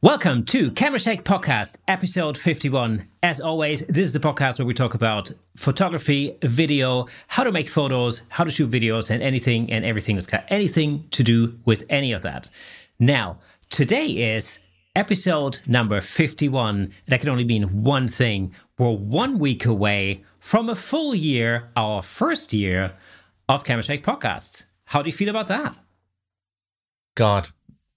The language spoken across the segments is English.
Welcome to Camera Shake Podcast, episode 51. As always, this is the podcast where we talk about photography, video, how to make photos, how to shoot videos, and anything and everything that's got anything to do with any of that. Now, today is episode number 51. That can only mean one thing. We're one week away from a full year, our first year of Camera Shake Podcast. How do you feel about that? God,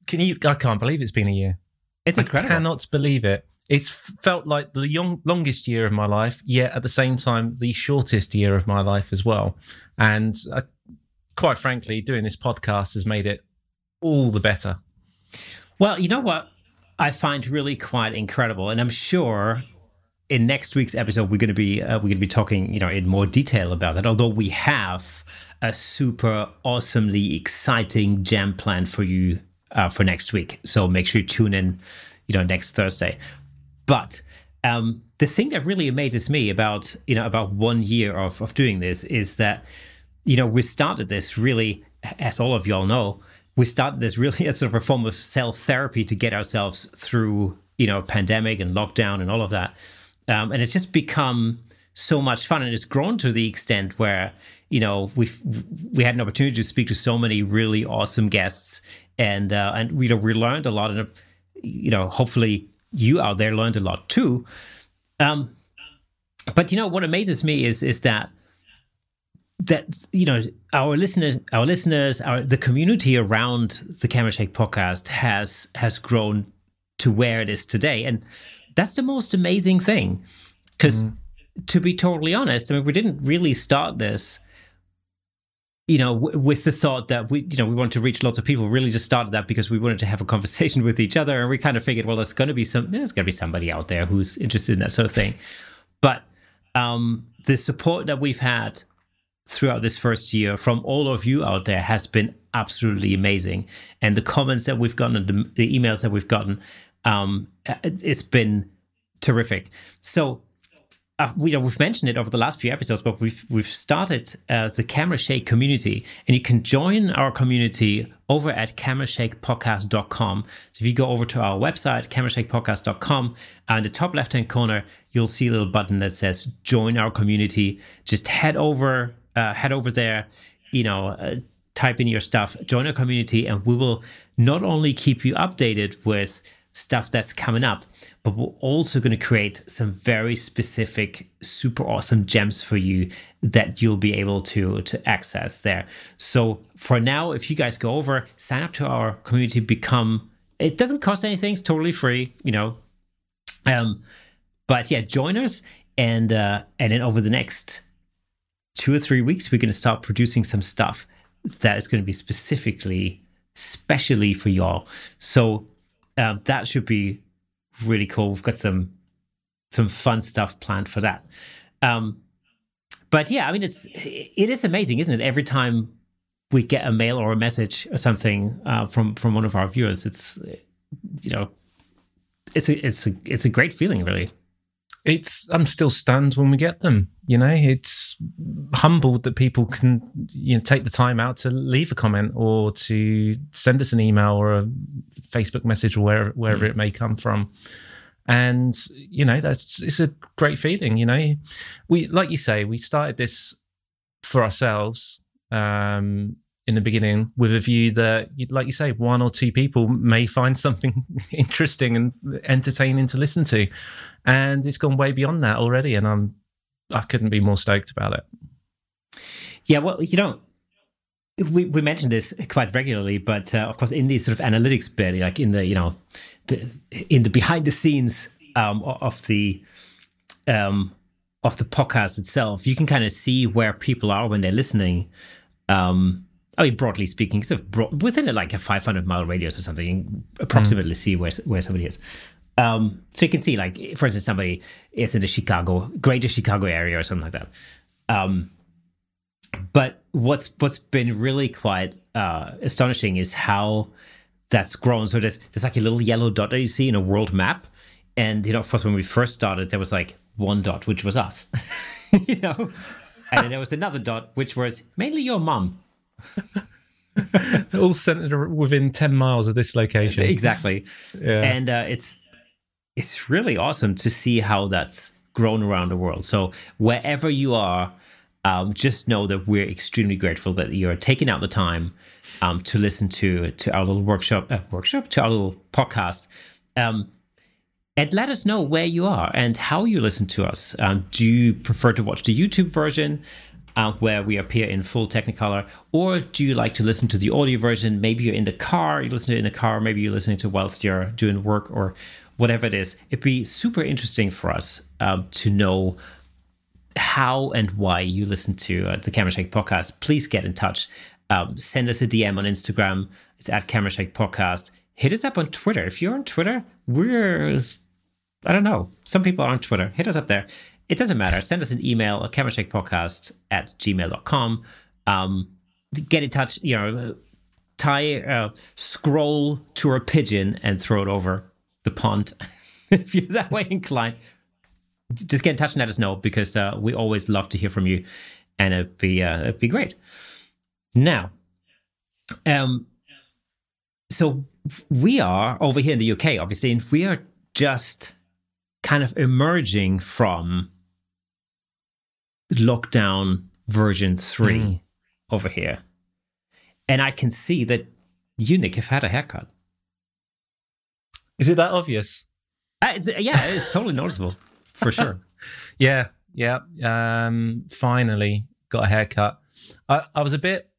can you? I can't believe it's been a year. It's incredible. I cannot believe it. It's felt like the young, longest year of my life, yet at the same time, the shortest year of my life as well. And I, quite frankly, doing this podcast has made it all the better. Well, you know what I find really quite incredible, and I'm sure in next week's episode we're going to be uh, we're going to be talking, you know, in more detail about that. Although we have a super awesomely exciting jam plan for you uh, for next week. So make sure you tune in, you know, next Thursday. But um, the thing that really amazes me about you know about one year of of doing this is that you know we started this really, as all of y'all know, we started this really as sort of a form of self therapy to get ourselves through you know pandemic and lockdown and all of that, um, and it's just become so much fun and it's grown to the extent where you know we we had an opportunity to speak to so many really awesome guests and uh, and you know we learned a lot and you know hopefully you out there learned a lot too. Um but you know what amazes me is is that that you know our listeners our listeners our the community around the camera shake podcast has has grown to where it is today. And that's the most amazing thing. Because mm. to be totally honest i mean we didn't really start this you know, w- with the thought that we, you know, we want to reach lots of people, really just started that because we wanted to have a conversation with each other, and we kind of figured, well, there's going to be some, there's going to be somebody out there who's interested in that sort of thing. But um, the support that we've had throughout this first year from all of you out there has been absolutely amazing, and the comments that we've gotten, the, the emails that we've gotten, um, it, it's been terrific. So uh, we, have mentioned it over the last few episodes, but we've we've started uh, the Camera Shake community, and you can join our community over at camerashakepodcast.com. So if you go over to our website, camerashakepodcast.com, and in the top left hand corner, you'll see a little button that says "Join our community." Just head over, uh, head over there. You know, uh, type in your stuff, join our community, and we will not only keep you updated with stuff that's coming up, but we're also going to create some very specific, super awesome gems for you that you'll be able to to access there. So for now, if you guys go over, sign up to our community, become it doesn't cost anything, it's totally free, you know. Um, but yeah, join us, and uh, and then over the next two or three weeks, we're going to start producing some stuff that is going to be specifically, specially for y'all. So um, that should be really cool. We've got some some fun stuff planned for that. Um, but yeah, I mean, it's it is amazing, isn't it? Every time we get a mail or a message or something uh, from from one of our viewers, it's you know, it's a it's a it's a great feeling, really it's I'm still stunned when we get them. You know, it's humbled that people can you know take the time out to leave a comment or to send us an email or a Facebook message or wherever wherever it may come from. And you know, that's it's a great feeling. You know, we like you say, we started this for ourselves. Um, in the beginning with a view that, like you say, one or two people may find something interesting and entertaining to listen to, and it's gone way beyond that already. And I'm I couldn't be more stoked about it. Yeah, well, you know, we we mention this quite regularly, but uh, of course, in the sort of analytics bit, like in the you know, the, in the behind the scenes um, of the um, of the podcast itself, you can kind of see where people are when they're listening. Um, I mean, broadly speaking, sort of broad, within a, like a 500 mile radius or something, approximately mm. see where where somebody is. Um, so you can see, like, for instance, somebody is in the Chicago, greater Chicago area or something like that. Um, but what's what's been really quite uh, astonishing is how that's grown. So there's there's like a little yellow dot that you see in a world map, and you know, of course, when we first started, there was like one dot, which was us, you know, and then there was another dot, which was mainly your mom. all centered within 10 miles of this location. Exactly. Yeah. And uh, it's it's really awesome to see how that's grown around the world. So wherever you are, um, just know that we're extremely grateful that you're taking out the time um, to listen to to our little workshop uh, workshop to our little podcast. Um, and let us know where you are and how you listen to us. Um, do you prefer to watch the YouTube version? Uh, where we appear in full Technicolor, or do you like to listen to the audio version? Maybe you're in the car, you listen to it in the car, maybe you're listening to whilst you're doing work or whatever it is. It'd be super interesting for us um, to know how and why you listen to uh, the Camera Shake podcast. Please get in touch. Um, send us a DM on Instagram. It's at Camera Shake Podcast. Hit us up on Twitter. If you're on Twitter, we're I don't know. Some people are on Twitter. Hit us up there it doesn't matter. Send us an email at camerashakepodcast at gmail.com. Um, get in touch, you know, tie, uh, scroll to a pigeon and throw it over the pond if you're that way inclined. Just get in touch and let us know because uh, we always love to hear from you and it'd be, uh, it'd be great. Now, um, so we are over here in the UK, obviously, and we are just kind of emerging from lockdown version 3 mm. over here. And I can see that you, Nick, have had a haircut. Is it that obvious? Uh, it's, yeah, it's totally noticeable for sure. yeah, yeah. Um, finally got a haircut. I, I was a bit.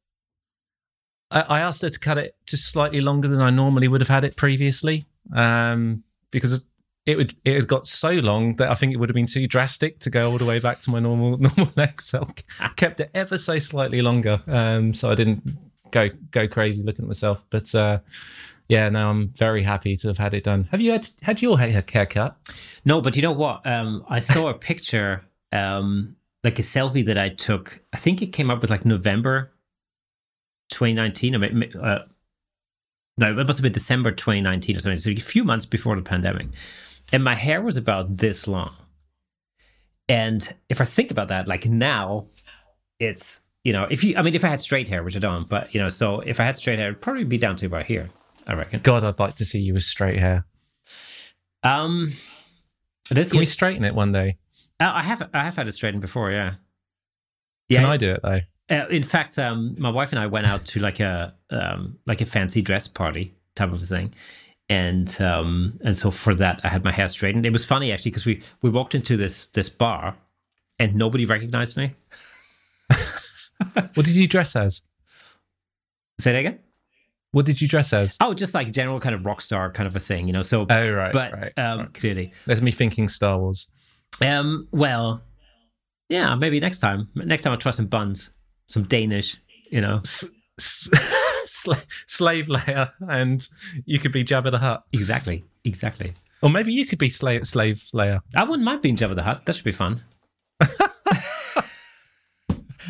I, I, asked her to cut it just slightly longer than I normally would have had it previously, um, because it would it had got so long that I think it would have been too drastic to go all the way back to my normal normal. So I kept it ever so slightly longer, um, so I didn't go go crazy looking at myself. But uh, yeah, now I'm very happy to have had it done. Have you had had your hair haircut? No, but you know what? Um, I saw a picture, um, like a selfie that I took. I think it came up with like November 2019. uh, no, it must have been December 2019 or something. So a few months before the pandemic and my hair was about this long. And if I think about that, like now, it's you know, if you, I mean, if I had straight hair, which I don't, but you know, so if I had straight hair, it'd probably be down to about here. I reckon. God, I'd like to see you with straight hair. Um, this, can we straighten it one day? I have, I have had it straightened before. Yeah. Yeah. Can I do it though? Uh, in fact, um, my wife and I went out to like a, um, like a fancy dress party type of a thing, and um, and so for that I had my hair straightened. It was funny actually because we we walked into this this bar and nobody recognized me. what did you dress as? Say that again. What did you dress as? Oh, just like general kind of rock star kind of a thing, you know. So, oh right, but right, um, right. clearly, there's me thinking Star Wars. Um, well, yeah, maybe next time. Next time I'll try some buns, some Danish, you know. S- s- sla- slave Leia, and you could be Jabba the Hutt. Exactly, exactly. Or maybe you could be slave slave Leia. I wouldn't mind being Jabba the Hutt. That should be fun.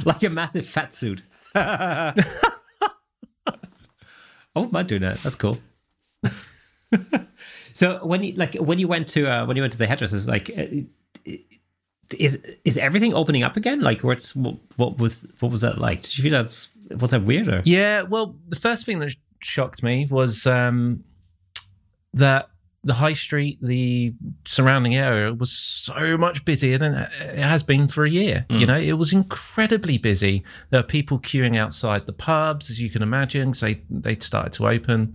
like a massive fat suit. I wouldn't mind doing that. That's cool. so when you like when you went to uh, when you went to the hairdressers, like. Uh, is is everything opening up again? Like, what's what, what was what was that like? Did you feel that's was that weirder? Yeah, well, the first thing that shocked me was um, that the high street, the surrounding area was so much busier than it has been for a year. Mm. You know, it was incredibly busy. There were people queuing outside the pubs, as you can imagine, so they'd started to open.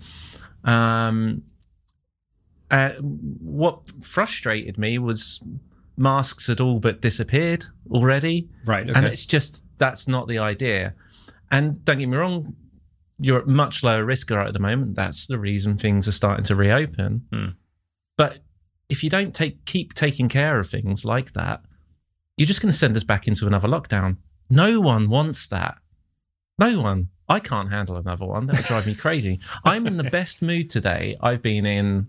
Um, uh, what frustrated me was masks had all but disappeared already. Right. Okay. And it's just, that's not the idea. And don't get me wrong, you're at much lower risk right at the moment. That's the reason things are starting to reopen. Mm. But if you don't take keep taking care of things like that, you're just going to send us back into another lockdown. No one wants that. No one. I can't handle another one. That would drive me crazy. I'm in the best mood today I've been in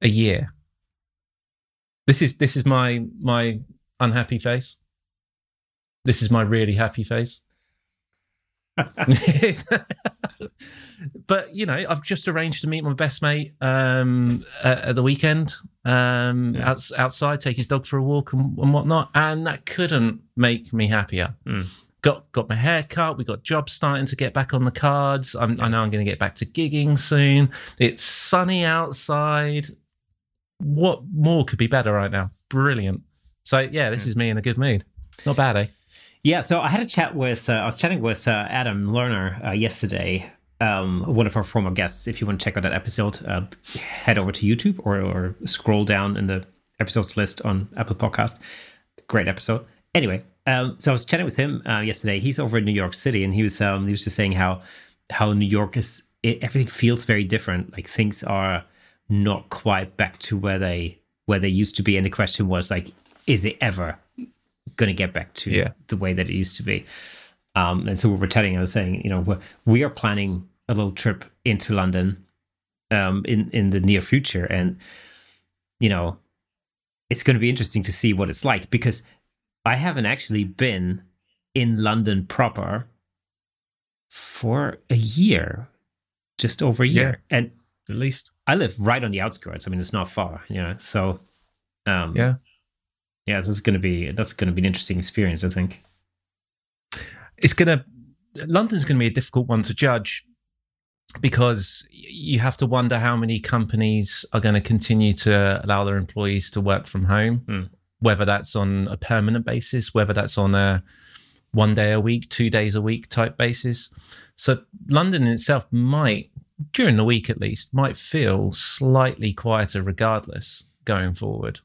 a year. This is this is my my unhappy face. This is my really happy face. but you know, I've just arranged to meet my best mate um, at, at, the weekend um, yeah. outs, outside, take his dog for a walk and, and, whatnot, and that couldn't make me happier. Mm. got got my hair cut. We got jobs starting to get back on the cards. I'm, I know I'm going to get back to gigging soon. It's sunny outside. What more could be better right now? Brilliant. So yeah, this is me in a good mood. Not bad, eh? Yeah, so I had a chat with, uh, I was chatting with uh, Adam Lerner uh, yesterday, um, one of our former guests. If you want to check out that episode, uh, head over to YouTube or, or scroll down in the episodes list on Apple Podcast. Great episode. Anyway, um, so I was chatting with him uh, yesterday. He's over in New York City, and he was um, he was just saying how how New York is it, everything feels very different. Like things are not quite back to where they where they used to be, and the question was like, is it ever going to get back to Yeah. the way that it used to be? Um, and so we were telling, I was saying, you know, we're, we are planning a little trip into London um, in in the near future, and you know, it's going to be interesting to see what it's like because I haven't actually been in London proper for a year, just over a year, and At least. I live right on the outskirts. I mean, it's not far, you know. So, um, Yeah. yeah, so it's going to be that's going to be an interesting experience, I think. it's gonna London's gonna be a difficult one to judge because you have to wonder how many companies are going to continue to allow their employees to work from home, Hmm. whether that's on a permanent basis, whether that's on a one day a week, two days a week type basis. So London in itself might, during the week at least, might feel slightly quieter regardless going forward.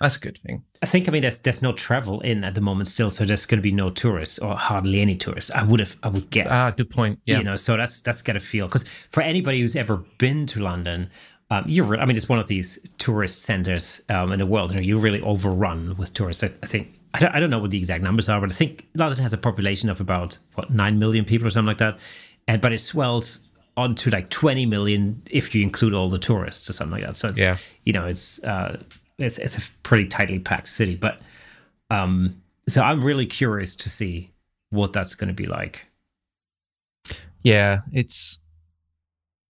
That's a good thing. I think I mean there's there's no travel in at the moment still, so there's going to be no tourists or hardly any tourists. I would have I would guess. Ah, good point. Yeah. You know, so that's that's got to feel because for anybody who's ever been to London, um, you're I mean it's one of these tourist centers um, in the world. You know, you're really overrun with tourists. I, I think I don't, I don't know what the exact numbers are, but I think London has a population of about what nine million people or something like that, and but it swells onto like 20 million if you include all the tourists or something like that. So it's, Yeah. you know, it's uh, it's it's a pretty tightly packed city, but um, so I'm really curious to see what that's going to be like. yeah, it's.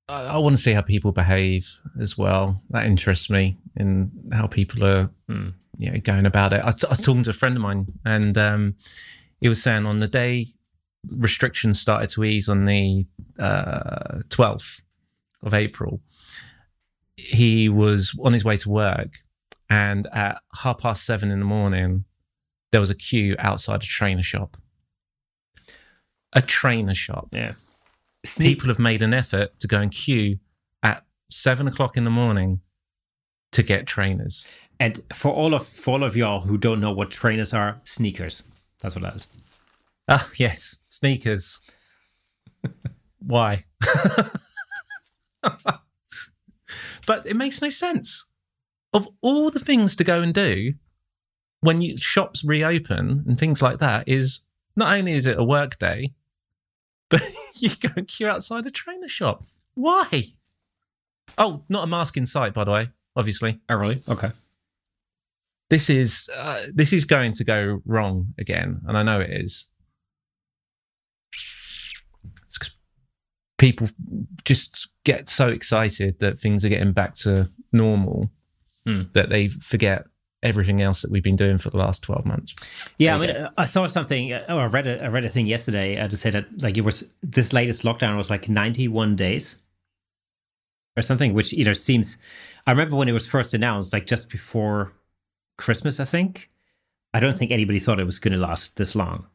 I, I want to see how people behave as well. That interests me in how people are, Hmm. you know, going about it. I was talking to a friend of mine, and um, he was saying on the day restrictions started to ease on the uh, twelfth of April, he was on his way to work, and at half past seven in the morning, there was a queue outside a trainer shop. A trainer shop Yeah. people have made an effort to go and queue at seven o'clock in the morning to get trainers. And for all of for all of y'all who don't know what trainers are, sneakers. That's what that is. Ah, yes, sneakers. Why? but it makes no sense. Of all the things to go and do when you shops reopen and things like that, is not only is it a work day, but you go and queue outside a trainer shop. Why? Oh, not a mask in sight, by the way. Obviously, Oh, really? Okay. this is uh, this is going to go wrong again, and I know it is. It's 'cause people just get so excited that things are getting back to normal Hmm. that they forget everything else that we've been doing for the last twelve months. Yeah, I mean, I saw something. uh, Oh, I read a, I read a thing yesterday uh, to say that like it was this latest lockdown was like 91 days or something, which you know seems. I remember when it was first announced, like just before Christmas, I think. I don't think anybody thought it was going to last this long.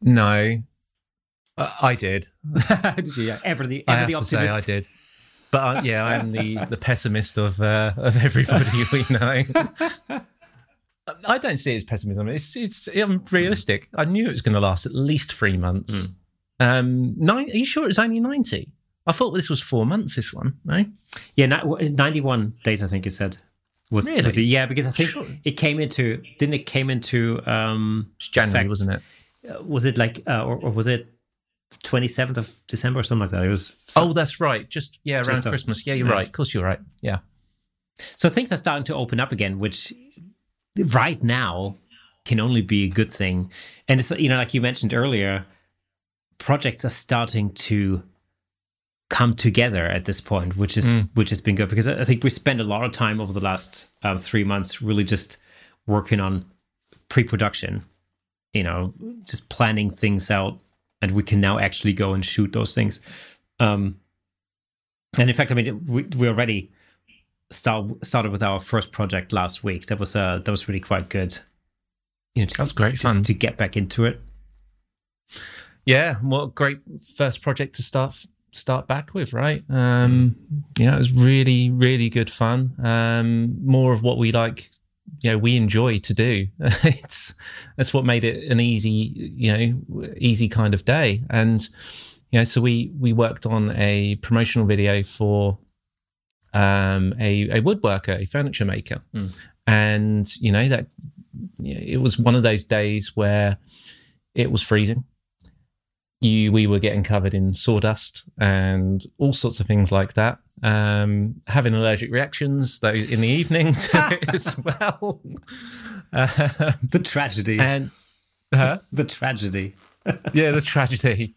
No, uh, I did. Did you? Yeah. Ever the I ever have the to say. I did. But uh, yeah, I'm the, the pessimist of uh, of everybody we know. I don't see it as pessimism. It's it's I'm realistic. I knew it was going to last at least three months. Um, nine. Are you sure it's only ninety? I thought this was four months. This one, no? Yeah, ni- 91 days, I think it said. Was, Really? was it? Yeah, because I think Sure. it came into, didn't it came into, um, It's January, effect- wasn't it? uh, was it like, uh, or, or was it 27th of December or something like that? It was. Oh, that's right. Just yeah, around Just Christmas. Yeah, you're yeah. right. Of course, you're right. Yeah. So things are starting to open up again, which right now can only be a good thing. And it's, you know, like you mentioned earlier, projects are starting to come together at this point, which is Mm. which has been good because I I think we spent a lot of time over the last um, three months really just working on pre-production you know, just planning things out, and we can now actually go and shoot those things. Um, and in fact, I mean, we, we already start, started with our first project last week. That was uh, that was really quite good. You know, to, That's great fun to get back into it. Yeah, what great first project to start start back with, right? Um, yeah, it was really, really good fun. Um, more of what we like, you know, we enjoy to do. it's that's what made it an easy, you know, easy kind of day. And you know, so we we worked on a promotional video for um, a a woodworker, a furniture maker, mm. and you know that it was one of those days where it was freezing you, we were getting covered in sawdust and all sorts of things like that. Um, having allergic reactions though in the evening as well. Uh, the tragedy and huh? the tragedy. yeah, the tragedy,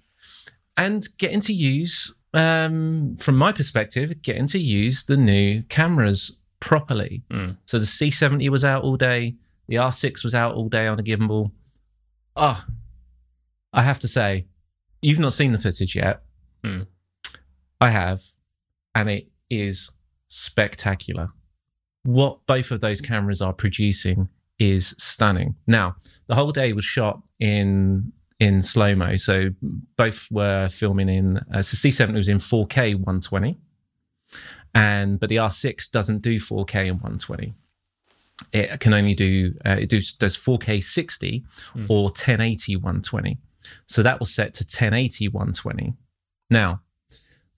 and getting to use, um, from my perspective, getting to use the new cameras properly. Mm. So the C70 was out all day. The R6 was out all day on a gimbal. Oh, I have to say, You've not seen the footage yet. Hmm. I have, and it is spectacular. What both of those cameras are producing is stunning. Now, the whole day was shot in in slow mo, so both were filming in. Uh, so C70 was in 4K 120, and but the R6 doesn't do 4K and 120. It can only do uh, it does, does 4K 60 mm. or 1080 120. So that was set to 1080 120. Now,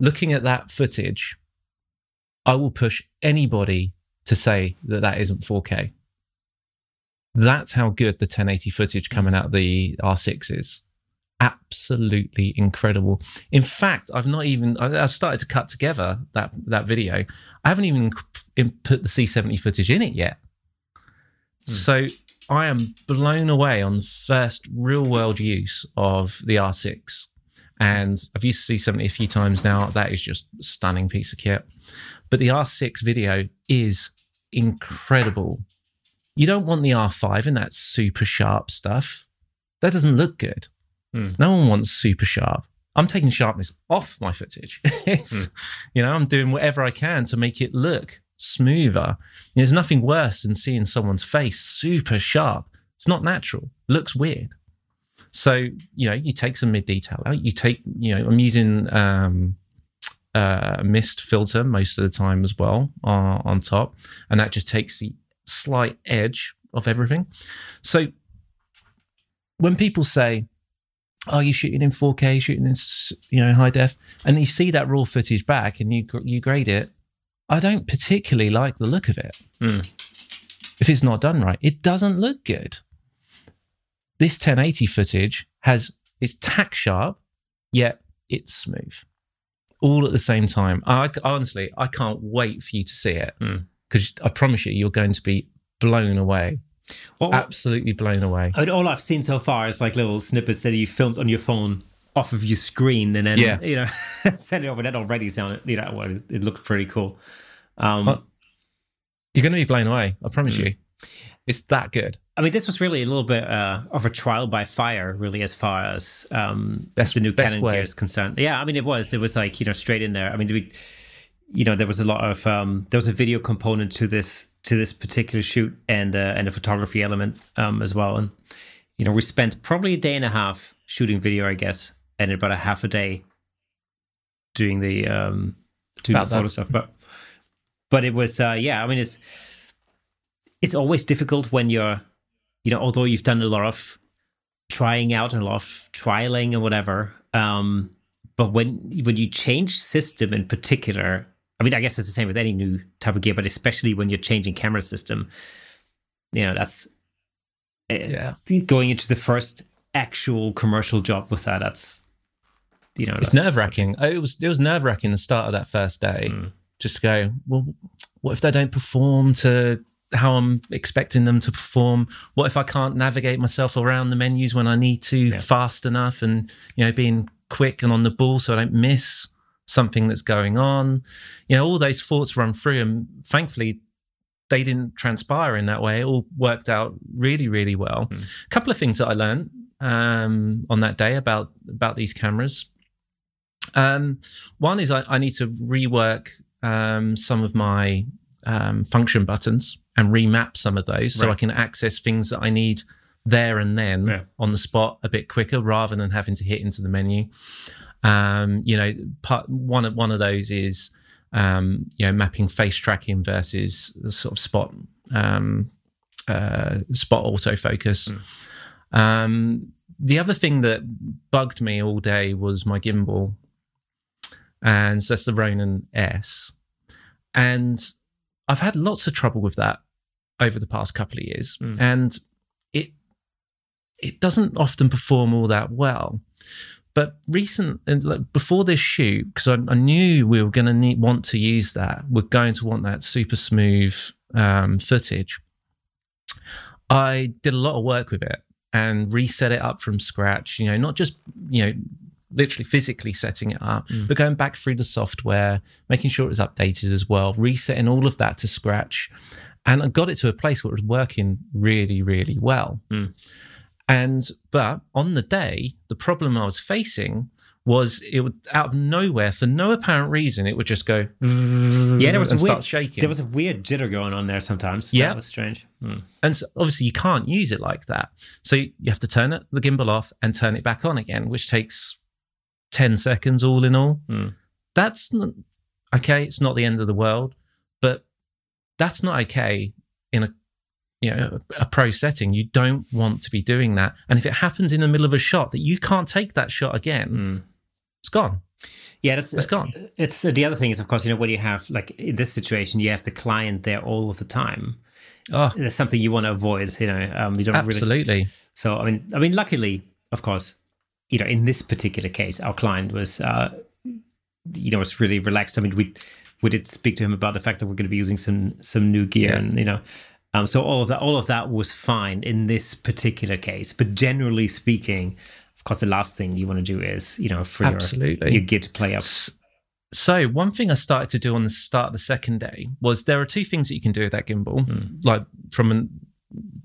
looking at that footage, I will push anybody to say that that isn't 4K. That's how good the 1080 footage coming out of the R6 is. Absolutely incredible. In fact, I've not even I started to cut together that that video. I haven't even put the C70 footage in it yet. Hmm. So I am blown away on the first real world use of the R6. And I've used C70 a few times now. That is just a stunning piece of kit. But the R6 video is incredible. You don't want the R5 in that super sharp stuff. That doesn't look good. Mm. No one wants super sharp. I'm taking sharpness off my footage. mm. You know, I'm doing whatever I can to make it look smoother. There's nothing worse than seeing someone's face super sharp. It's not natural. Looks weird. So you know, you take some mid detail out. You take, you know, I'm using um, uh, a mist filter most of the time as well uh, on top, and that just takes the slight edge of everything. So when people say, "Oh, you're shooting in 4K, shooting in you know high def," and you see that raw footage back and you you grade it, I don't particularly like the look of it. Mm. If it's not done right, it doesn't look good. This 1080 footage has it's tack sharp, yet it's smooth, all at the same time. I honestly, I can't wait for you to see it because mm. I promise you, you're going to be blown away. Well, Absolutely blown away. All I've seen so far is like little snippets that you filmed on your phone off of your screen and then yeah. you know send it over. That already sounded you know it looked pretty cool. Um, well, you're going to be blown away. I promise mm. you. It's that good. I mean, this was really a little bit uh, of a trial by fire, really, as far as um, best, the new Canon way. gear is concerned. Yeah, I mean, it was. It was like you know straight in there. I mean, we, you know, there was a lot of um, there was a video component to this to this particular shoot and uh, and a photography element um, as well. And you know, we spent probably a day and a half shooting video, I guess, and about a half a day doing the um, doing about the photo that. stuff. But but it was uh, yeah. I mean, it's it's always difficult when you're you know although you've done a lot of trying out and a lot of trialing and whatever. Um, but when when you change system in particular, I mean, I guess it's the same with any new type of gear, but especially when you're changing camera system, you know, that's yeah. going into the first actual commercial job with that. That's you know, it's nerve wracking. It was it was nerve wracking the start of that first day. Mm just go, well, what if they don't perform to how I'm expecting them to perform? What if I can't navigate myself around the menus when I need to yeah. fast enough and, you know, being quick and on the ball so I don't miss something that's going on? You know, all those thoughts run through. And thankfully, they didn't transpire in that way. It all worked out really, really well. A couple of things that I learned um, on that day about about these cameras. Um, one is I, I need to rework um, some of my um, function buttons and remap some of those so I can access things that I need there and then Yeah. on the spot a bit quicker rather than having to hit into the menu. Um, you know, part one of one of those is um, you know mapping face tracking versus the sort of spot um, uh, spot autofocus. Um, the other thing that bugged me all day was my gimbal, and so that's the Ronin S, and I've had lots of trouble with that over the past couple of years, Mm. and it it doesn't often perform all that well. But recent and like before this shoot, because I, I knew we were going to need want to use that, we're going to want that super smooth um, footage. I did a lot of work with it and reset it up from scratch. You know, not just you know literally physically setting it up, but going back through the software, making sure it was updated as well, resetting all of that to scratch, and I got it to a place where it was working really, really well. Mm. And but on the day, the problem I was facing was it would out of nowhere for no apparent reason it would just go Yeah, there was and a weird, start shaking. There was a weird jitter going on there sometimes. Yeah. that was strange. Hmm. And so obviously, you can't use it like that. So you have to turn it, the gimbal off and turn it back on again, which takes 10 seconds all in all. Hmm. That's not, okay. It's not the end of the world, but that's not okay in a you know a pro setting. You don't want to be doing that. And if it happens in the middle of a shot that you can't take that shot again, Hmm. it's gone. Yeah, that's It's gone. It's uh, the other thing is, of course, you know, when you have like in this situation, you have the client there all of the time. Oh, There's something you want to avoid. You know, um, you don't really. absolutely. So I mean, I mean, luckily, of course, you know, in this particular case, our client was, uh, you know, was really relaxed. I mean, we we did speak to him about the fact that we're going to be using some some new gear, Yeah. and you know, um, so all of that all of that was fine in this particular case. But generally speaking, of course, the last thing you want to do is, you know, for your, Absolutely. your gear to play up. So one thing I started to do on the start of the second day was there are two things that you can do with that gimbal, like from an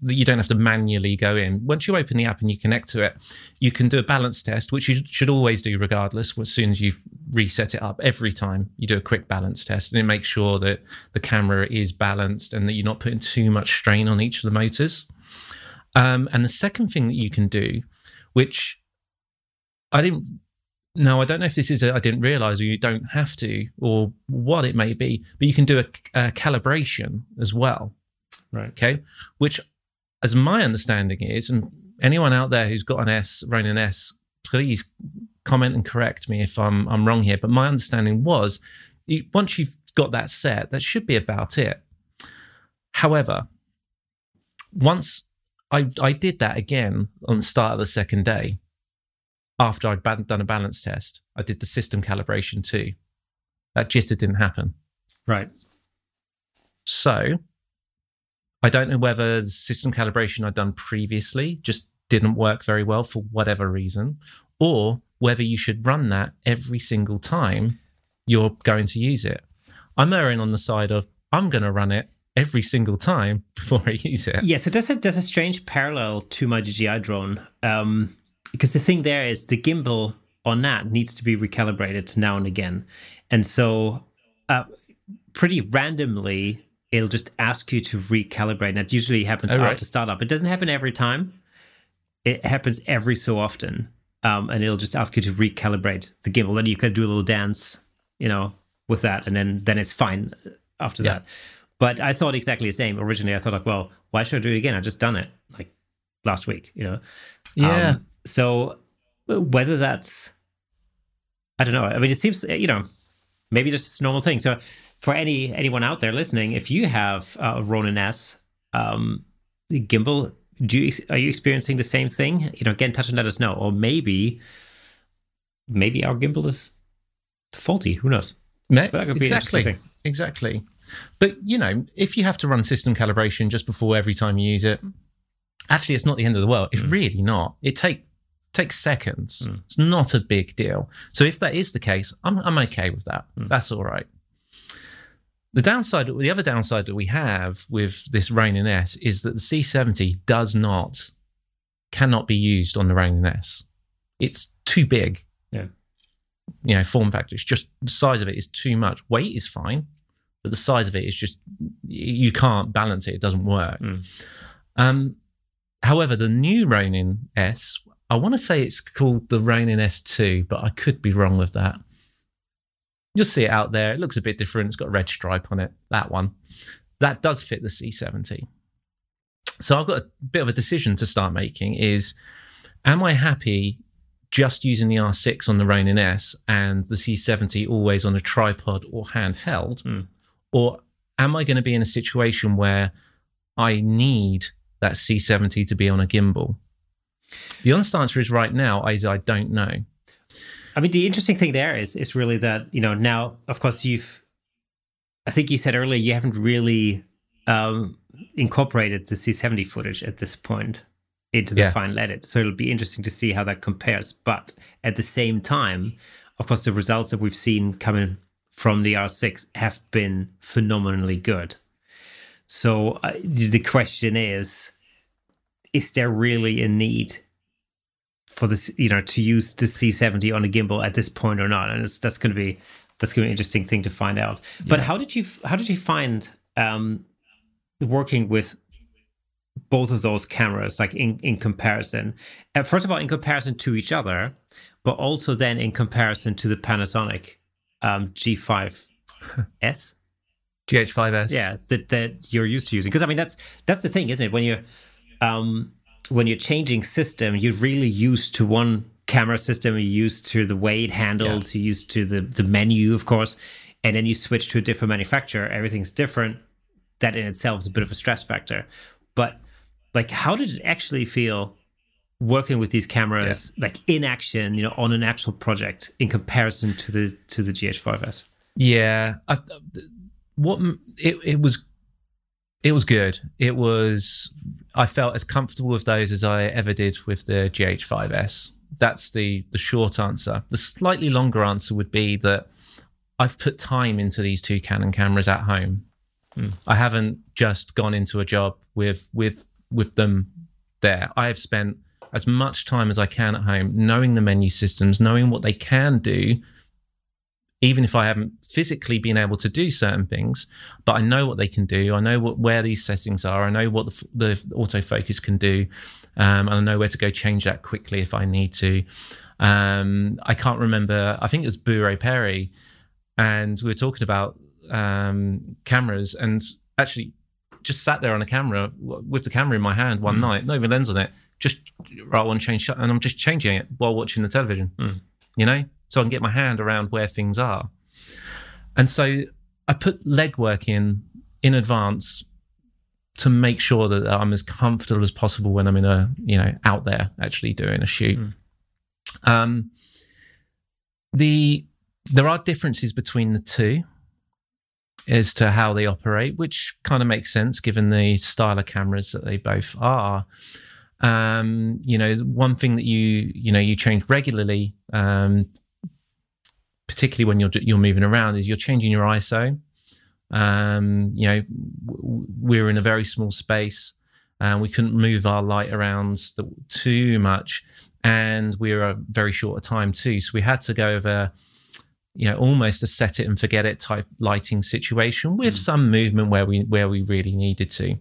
that you don't have to manually go in. Once you open the app and you connect to it, you can do a balance test, which you should always do regardless. As soon as you've reset it up, every time you do a quick balance test, and it makes sure that the camera is balanced and that you're not putting too much strain on each of the motors. Um, and the second thing that you can do, which I didn't no, I don't know if this is I didn't realize or you don't have to or what it may be, but you can do a, a calibration as well. Right. Okay. Which, as my understanding is, and anyone out there who's got an S, Ronin S, please comment and correct me if I'm I'm wrong here. But my understanding was you, once you've got that set, that should be about it. However, once I I did that again on the start of the second day, after I'd done a balance test, I did the system calibration too. That jitter didn't happen. Right. So I don't know whether the system calibration I'd done previously just didn't work very well for whatever reason, or whether you should run that every single time you're going to use it. I'm erring on the side of I'm going to run it every single time before I use it. Yeah, so there's a there's a strange parallel to my DJI drone. Um, because the thing there is the gimbal on that needs to be recalibrated now and again. And so uh, pretty randomly it'll just ask you to recalibrate. And that usually happens Oh, right. after startup. It doesn't happen every time. It happens every so often. Um, and it'll just ask you to recalibrate the gimbal. Then you can do a little dance, you know, with that, and then then it's fine after Yeah. that. But I thought exactly the same. Originally, I thought like, well, why should I do it again? I just done it like last week, you know. Yeah. Um, so whether that's, I don't know. I mean, it seems you know, maybe just a normal thing. So for any anyone out there listening, if you have a Ronin S, um, gimbal, do you are you experiencing the same thing? You know, get in touch and let us know. Or maybe, maybe our gimbal is faulty. Who knows? Ma- That could be exactly. Exactly. But you know, if you have to run system calibration just before every time you use it, actually, it's not the end of the world. It's really not. It take takes seconds. It's not a big deal. So if that is the case, I'm I'm okay with that. That's all right. the downside, the other downside that we have with this Ronin S is that the C70 does not, cannot be used on the Ronin S. It's too big. Yeah. You know, form factor. It's just the size of it is too much. Weight is fine, but the size of it is just you can't balance it. It doesn't work. Mm. Um, however, the new Ronin S, I want to say it's called the Ronin S2, but I could be wrong with that. You'll see it out there. It looks a bit different. It's got a red stripe on it. That one. That does fit the C70. So I've got a bit of a decision to start making is am I happy just using the R6 on the Ronin S and the C70 always on a tripod or handheld? Mm. Or am I going to be in a situation where I need that C70 to be on a gimbal? The honest answer is right now is I don't know. I mean, the interesting thing there is is really that you know now, of course, you've. I think you said earlier you haven't really um, incorporated the C70 footage at this point into the Yeah. final edit, so it'll be interesting to see how that compares. But at the same time, of course, the results that we've seen coming from the R6 have been phenomenally good. So uh, the question is: Is there really a need for this, you know, to use the C70 on a gimbal at this point or not? And it's, that's going to be that's going to be an interesting thing to find out. But how did you how did you find um, working with both of those cameras, like in in comparison? Uh, first of all, in comparison to each other, but also then in comparison to the Panasonic um, G5S. GH5S. Yeah, that that you're used to using. Because I mean, that's that's the thing, isn't it? When you're um, when you're changing system, you're really used to one camera system. You're used to the way it handles. You're used to the the menu, of course, and then you switch to a different manufacturer. Everything's different. That in itself is a bit of a stress factor. But like, how did it actually feel working with these cameras, like in action, you know, on an actual project in comparison to the to the GH5s? Yeah, I, what it it was, it was good. It was. I felt as comfortable with those as I ever did with the GH5s. That's the the short answer. The slightly longer answer would be that I've put time into these two Canon cameras at home. Hmm. I haven't just gone into a job with with with them there. I have spent as much time as I can at home knowing the menu systems, knowing what they can do, even if I haven't physically been able to do certain things, but I know what they can do. I know what where these settings are. I know what the, the autofocus can do, um, and I know where to go change that quickly if I need to. Um, I can't remember. I think it was Bure Perry, and we were talking about um, cameras, and actually just sat there on a camera with the camera in my hand one night, no even lens on it. Just right, I want to change, and I'm just changing it while watching the television. You know, so I can get my hand around where things are. And so I put legwork in in advance to make sure that I'm as comfortable as possible when I'm in a you know out there actually doing a shoot. Um, the there are differences between the two as to how they operate, which kind of makes sense given the style of cameras that they both are. Um, you know, one thing that you you know you change regularly, um, particularly when you're you're moving around, is you're changing your ISO. Um, you know, w- we're in a very small space, and we couldn't move our light around the, too much, and we were a very short a time too, so we had to go over you know almost a set it and forget it type lighting situation with some movement where we where we really needed to.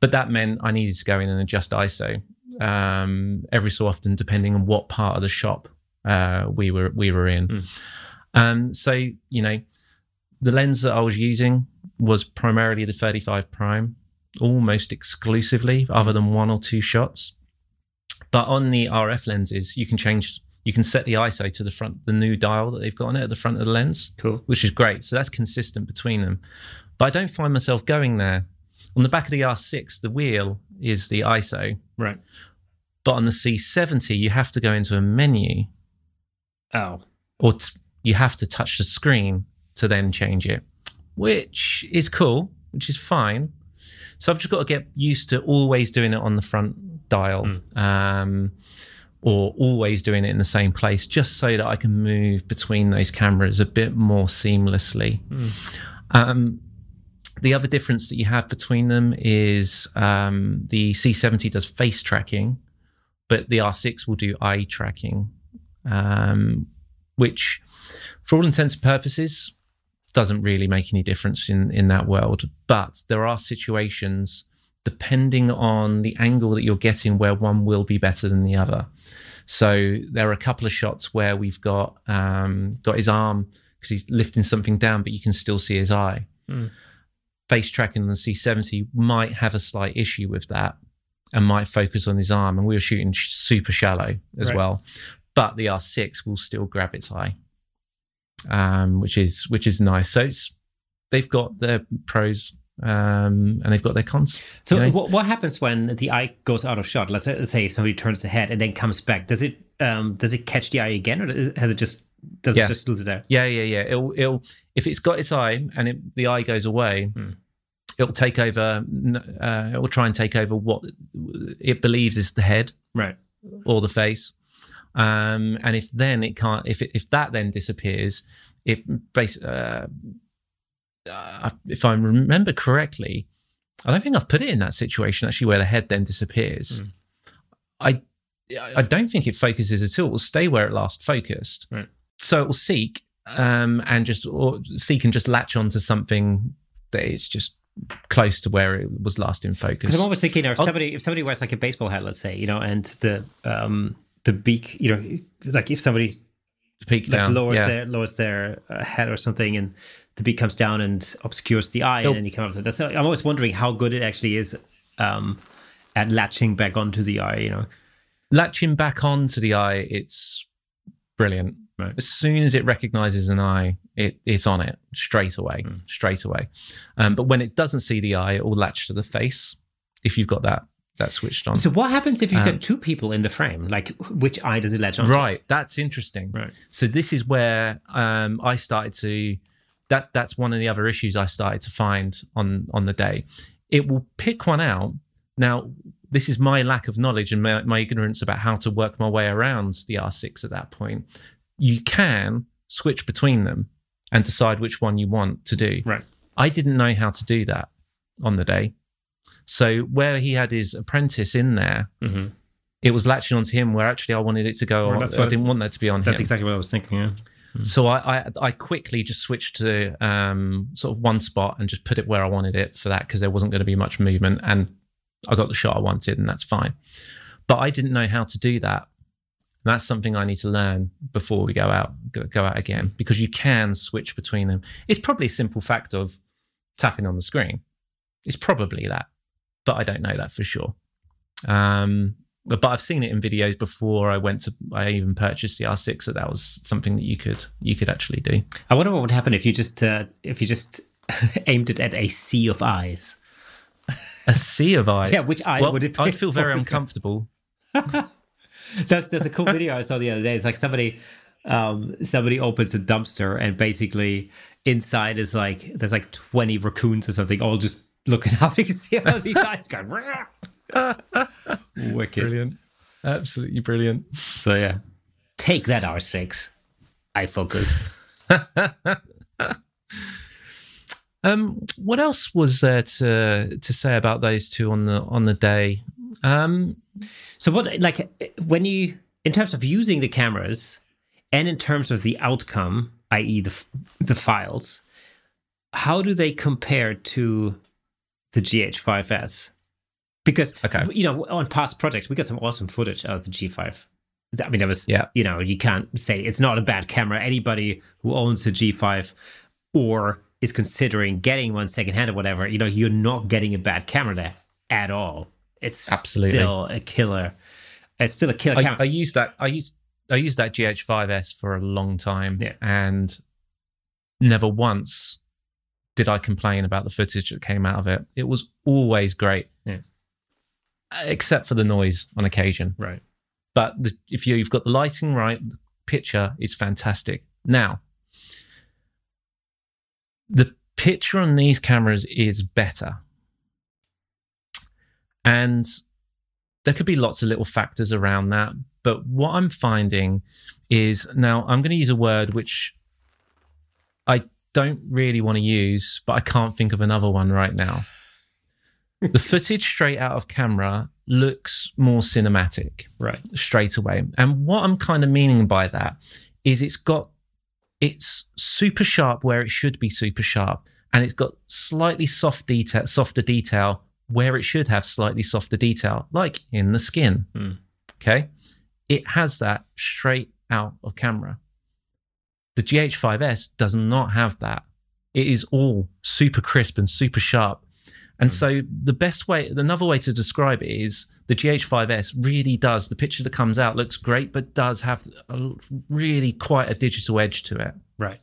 But that meant i needed to go in and adjust iso um, every so often depending on what part of the shop uh, we were we were in um, so you know the lens that i was using was primarily the 35 prime almost exclusively other than one or two shots but on the rf lenses you can change you can set the ISO to the front, the new dial that they've got on it at the front of the lens, Cool. which is great. So that's consistent between them. But I don't find myself going there. On the back of the R6, the wheel is the ISO, Right. but on the C70, you have to go into a menu Oh. or t- you have to touch the screen to then change it, which is cool, which is fine. So I've just got to get used to always doing it on the front dial, um, or always doing it in the same place, just so that I can move between those cameras a bit more seamlessly. Um, The other difference that you have between them is um, the C70 does face tracking, but the R6 will do eye tracking, um, which, for all intents and purposes, doesn't really make any difference in in that world. But there are situations, depending on the angle that you're getting, where one will be better than the other. So there are a couple of shots where we've got um, got his arm because he's lifting something down, but you can still see his eye. Mm. Face tracking on the C70 might have a slight issue with that and might focus on his arm. And we were shooting sh- super shallow as Right. well, but the R6 will still grab its eye, um, which is which is nice. So it's, they've got their pros um, and they've got their cons. So you know? what, what happens when the eye goes out of shot? Let's say, if somebody turns the head and then comes back, does it um, does it catch the eye again, or does it- has it just does Yeah. it just lose it out? Yeah, yeah, yeah. It'll, it'll if it's got its eye and it, the eye goes away, Hmm. it'll take over. Uh, it will try and take over what it believes is the head Right. or the face. Um, and if then it can't, if it, if that then disappears, it base. Uh, uh, if I remember correctly, I don't think I've put it in that situation actually where the head then disappears. Hmm. I I don't think it focuses at all. It will stay where it last focused. Right. So it will seek um, and just or seek and just latch onto something that is just close to where it was last in focus. Because I'm always thinking, you know, if Oh. somebody if somebody wears like a baseball hat, let's say, you know, and the um the beak, you know, like if somebody like down. lowers yeah. their lowers their uh, head or something, and the beak comes down and obscures the eye, It'll- and then you come up to that's. I'm always wondering how good it actually is um at latching back onto the eye. You know, latching back onto the eye, it's brilliant. Right. As soon as it recognizes an eye, it, it's on it straight away, Hmm. straight away. Um, but when it doesn't see the eye, it will latch to the face if you've got that that switched on. So what happens if you've Um, got two people in the frame? Like, which eye does it latch on? Right, that's interesting. Right. So this is where um, I started to that that's one of the other issues I started to find on on the day. It will pick one out. Now, this is my lack of knowledge and my, my ignorance about how to work my way around the R6 at that point. You can switch between them and decide which one you want to do. Right. I didn't know how to do that on the day. So where he had his apprentice in there, hmm it was latching onto him where actually I wanted it to go Well, on. I didn't want that to be on That's him. exactly what I was thinking. Yeah. So I, I I quickly just switched to um, sort of one spot and just put it where I wanted it for that because there wasn't going to be much movement and I got the shot I wanted and that's fine. But I didn't know how to do that. And that's something I need to learn before we go out go, go out again because you can switch between them. It's probably a simple fact of tapping on the screen. It's probably that, but I don't know that for sure. Um, but, but I've seen it in videos before I went to. I even purchased the R6, so that was something that you could you could actually do. I wonder what would happen if you just uh, if you just aimed it at a sea of eyes. A sea of eyes. Yeah, which eye well, would it? I'd feel very uncomfortable. That's there's a cool video I saw the other day. It's like somebody um somebody opens a dumpster and basically inside is like there's like 20 raccoons or something all just looking up. You can see all these eyes going. Wicked. Brilliant, absolutely brilliant. So yeah, take that R6. I focus. Um, what else was there to to say about those two on the on the day? Um, So what like when you in terms of using the cameras and in terms of the outcome, i.e. the the files, how do they compare to the GH5s? Because Okay. you know on past projects we got some awesome footage out of the G5. I mean, that was Yeah. You know, you can't say it's not a bad camera. Anybody who owns a G5 or is considering getting one secondhand or whatever, you know, you're not getting a bad camera there at all. It's Absolutely. still a killer. It's still a killer I, camera. I used that. I used I used that GH5s for a long time, Yeah. and never once did I complain about the footage that came out of it. It was always great, Yeah. except for the noise on occasion. right. But the, if you, you've got the lighting right, the picture is fantastic. Now, the picture on these cameras is better. And there could be lots of little factors around that. But what I'm finding is now I'm going to use a word which I don't really want to use, but I can't think of another one right now. the footage straight out of camera looks more cinematic Right. straight away. And what I'm kind of meaning by that is it's got it's super sharp where it should be super sharp, and it's got slightly soft detail, softer detail where it should have slightly softer detail, like in the skin. Hmm. Okay, it has that straight out of camera. The GH5S does not have that. It is all super crisp and super sharp. And Hmm. so the best way, another way to describe it is the GH5S really does, the picture that comes out looks great, but does have a, really quite a digital edge to it. Right.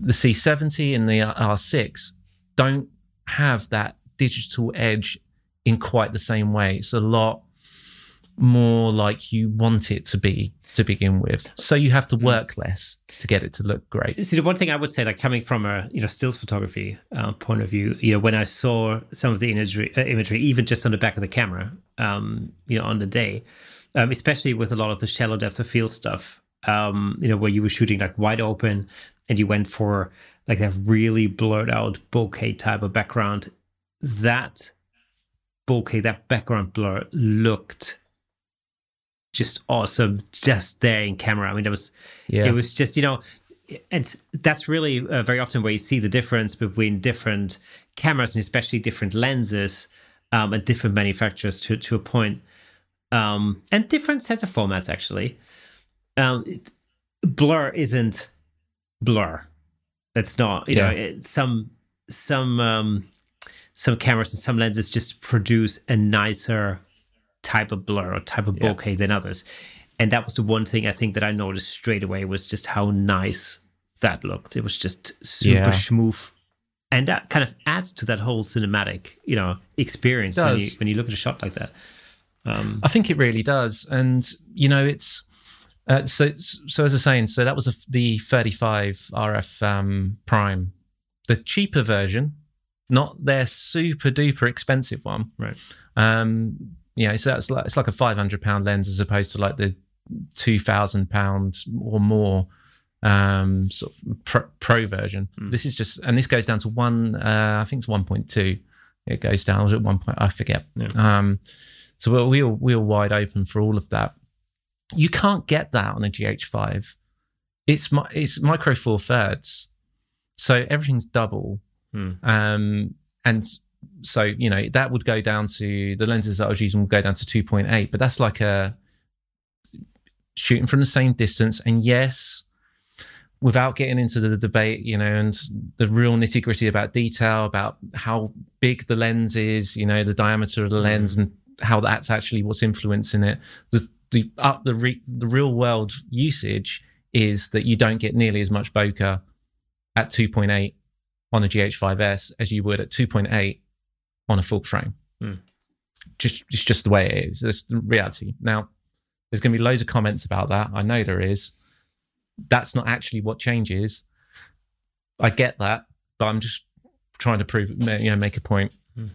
The C70 and the R6 don't have that digital edge in quite the same way. It's a lot more like you want it to be to begin with. So you have to work less to get it to look great. See, the one thing I would say, like coming from a you know stills photography uh, point of view, you know, when I saw some of the imagery, uh, imagery, even just on the back of the camera, um, you know, on the day, um, especially with a lot of the shallow depth of field stuff, um, you know, where you were shooting like wide open, and you went for like that really blurred out bokeh type of background, that bokeh, that background blur looked just awesome just there in camera. I mean, it was Yeah. it was just you know and that's really uh, very often where you see the difference between different cameras and especially different lenses um, and different manufacturers to, to a point um, and different sets of formats actually um, it, blur isn't blur it's not you know it, some some um, some cameras and some lenses just produce a nicer type of blur or type of Yeah. bokeh than others and that was the one thing I think that I noticed straight away was just how nice that looked. It was just super Yeah. smooth, and that kind of adds to that whole cinematic, you know, experience when you when you look at a shot like that. Um, I think it really does, and you know, it's uh, so. So as I was saying, so that was a, the 35 RF um, Prime, the cheaper version, not their super duper expensive one. right. Um, yeah, so that's like it's like a 500 pound lens as opposed to like the 2,000 pound or more um, sort of pro, pro version. This is just, and this goes down to one. Uh, I think it's 1.2. It goes down. Was it one point? I forget. Yeah. Um, so we're, we're we were wide open for all of that. You can't get that on a GH5. It's mi- it's micro four thirds, so everything's double. Hmm. Um, and so you know that would go down to the lenses that I was using would go down to 2.8, but that's like a shooting from the same distance. And yes, without getting into the debate, you know, and the real nitty gritty about detail, about how big the lens is, you know, the diameter of the lens, mm. and how that's actually what's influencing it. The the up the re, the real world usage is that you don't get nearly as much bokeh at 2.8 on a GH5S as you would at 2.8 on a full frame. Hmm. Just it's just the way it is. That's the reality. Now, there's going to be loads of comments about that. I know there is. That's not actually what changes. I get that, but I'm just trying to prove, you know, make a point. Hmm.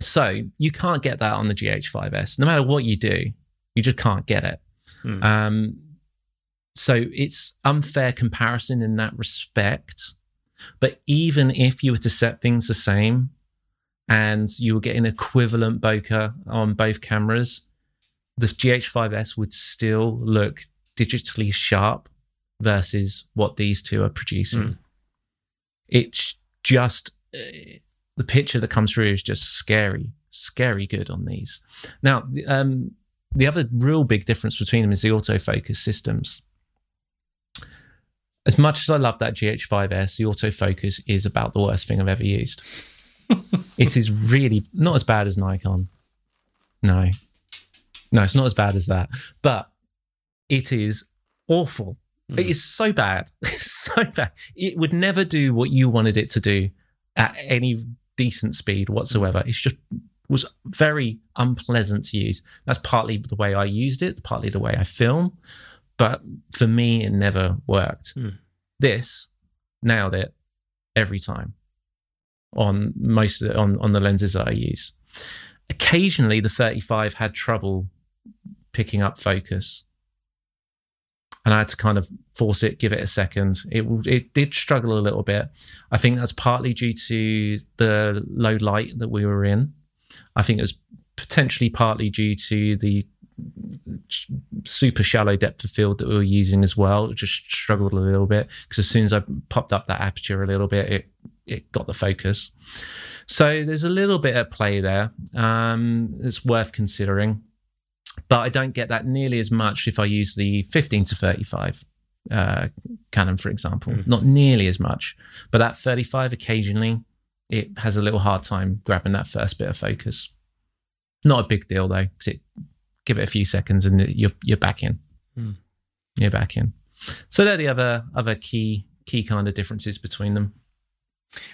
So you can't get that on the GH5S. No matter what you do, you just can't get it. Hmm. Um, so it's unfair comparison in that respect. But even if you were to set things the same and you were getting equivalent bokeh on both cameras, the GH5S would still look digitally sharp versus what these two are producing. Mm. It's just uh, the picture that comes through is just scary, scary good on these. Now, um, the other real big difference between them is the autofocus systems. As much as I love that GH5S, the autofocus is about the worst thing I've ever used. It is really not as bad as Nikon. No. No, it's not as bad as that. But it is awful. Mm. It is so bad. It's so bad. It would never do what you wanted it to do at any decent speed whatsoever. It's just was very unpleasant to use. That's partly the way I used it, partly the way I film. But for me, it never worked. Hmm. This nailed it every time on most of the, on on the lenses that I use. Occasionally, the 35 had trouble picking up focus. and I had to kind of force it, give it a second. It it did struggle a little bit. I think that's partly due to the low light that we were in. I think it was potentially partly due to the super shallow depth of field that we were using as well. It just struggled a little bit because as soon as I popped up that aperture a little bit, it it got the focus. So there's a little bit at play there. Um, it's worth considering, but I don't get that nearly as much if I use the 15 to 35 uh, Canon, for example. Mm. Not nearly as much, but that 35 occasionally, it has a little hard time grabbing that first bit of focus. Not a big deal though, because it give it a few seconds and you're you're back in. Mm. You're back in. So they're the other other key key kind of differences between them.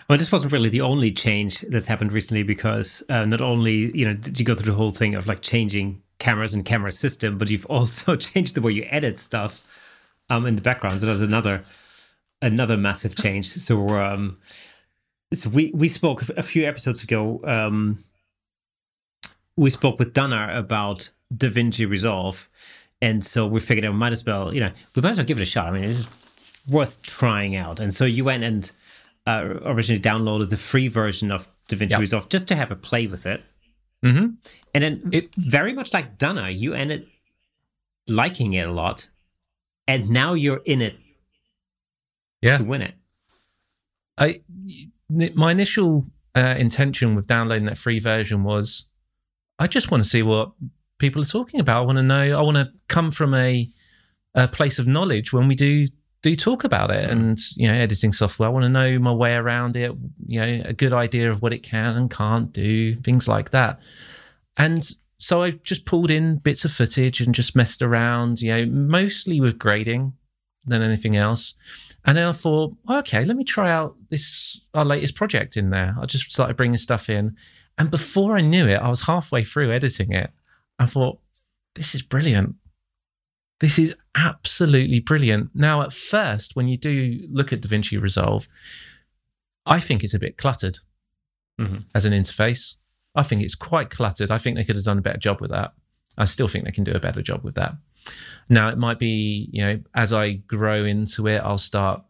Well, this wasn't really the only change that's happened recently because uh, not only you know did you go through the whole thing of like changing cameras and camera system, but you've also changed the way you edit stuff um, in the background. So that's another another massive change. So um, so we we spoke a few episodes ago. Um, we spoke with Dana about DaVinci Resolve, and so we figured out we might as well you know we might as well give it a shot. I mean, it's, it's worth trying out. And so you went and uh, originally downloaded the free version of DaVinci yep. Resolve just to have a play with it. Mm-hmm. And then it very much like Dana, you ended liking it a lot, and now you're in it yeah. to win it. I my initial uh, intention with downloading that free version was I just want to see what people are talking about. I want to know. I want to come from a a place of knowledge when we do do talk about it? Hmm. And you know editing software i want to know my way around it you know a good idea of what it can and can't do things like that. And so i just pulled in bits of footage and just messed around you know mostly with grading than anything else. And then i thought okay let me try out this our latest project in there. I just started bringing stuff in. And before i knew it i was halfway through editing it. I thought this is brilliant this is absolutely brilliant. Now, at first, when you do look at DaVinci Resolve, I think it's a bit cluttered mm-hmm. as an interface. I think it's quite cluttered. I think they could have done a better job with that. I still think they can do a better job with that. Now, it might be, you know, as I grow into it, I'll start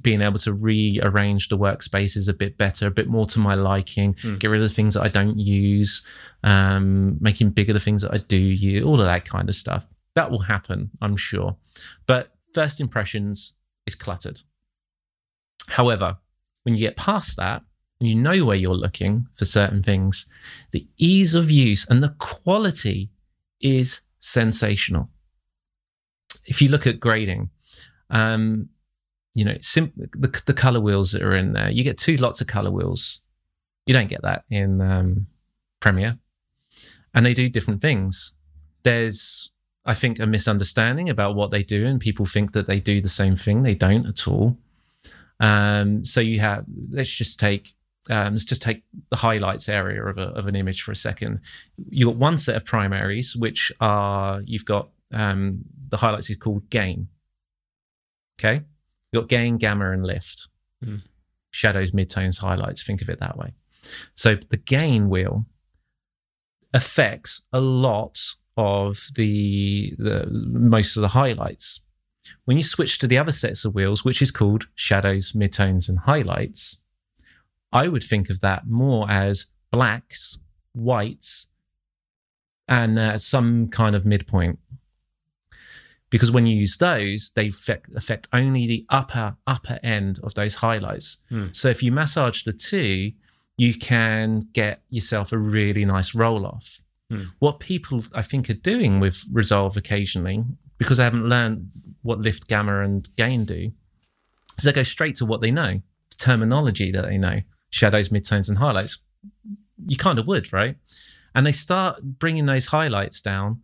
being able to rearrange the workspaces a bit better, a bit more to my liking, mm. get rid of the things that I don't use, um, making bigger the things that I do use, all of that kind of stuff. That will happen, I'm sure. But first impressions is cluttered. However, when you get past that, and you know where you're looking for certain things, the ease of use and the quality is sensational. If you look at grading, um, you know, sim- the, the color wheels that are in there, you get two lots of color wheels. You don't get that in um, Premiere. And they do different things. There's I think, a misunderstanding about what they do, and people think that they do the same thing. They don't at all. Um, so you have, let's just take, um, let's just take the highlights area of, a, of an image for a second. You've got one set of primaries, which are, you've got, um, the highlights is called gain. Okay. You've got gain, gamma, and lift. Mm. Shadows, midtones, highlights. Think of it that way. So the gain wheel affects a lot of the, the most of the highlights. When you switch to the other sets of wheels, which is called shadows, midtones, and highlights, I would think of that more as blacks, whites, and uh, some kind of midpoint. Because when you use those, they affect, affect only the upper upper end of those highlights. Mm. So if you massage the two, you can get yourself a really nice roll off. Hmm. What people I think are doing with Resolve occasionally, because they haven't learned what lift, gamma, and gain do, is they go straight to what they know, the terminology that they know, shadows, midtones, and highlights. You kind of would, right? And they start bringing those highlights down,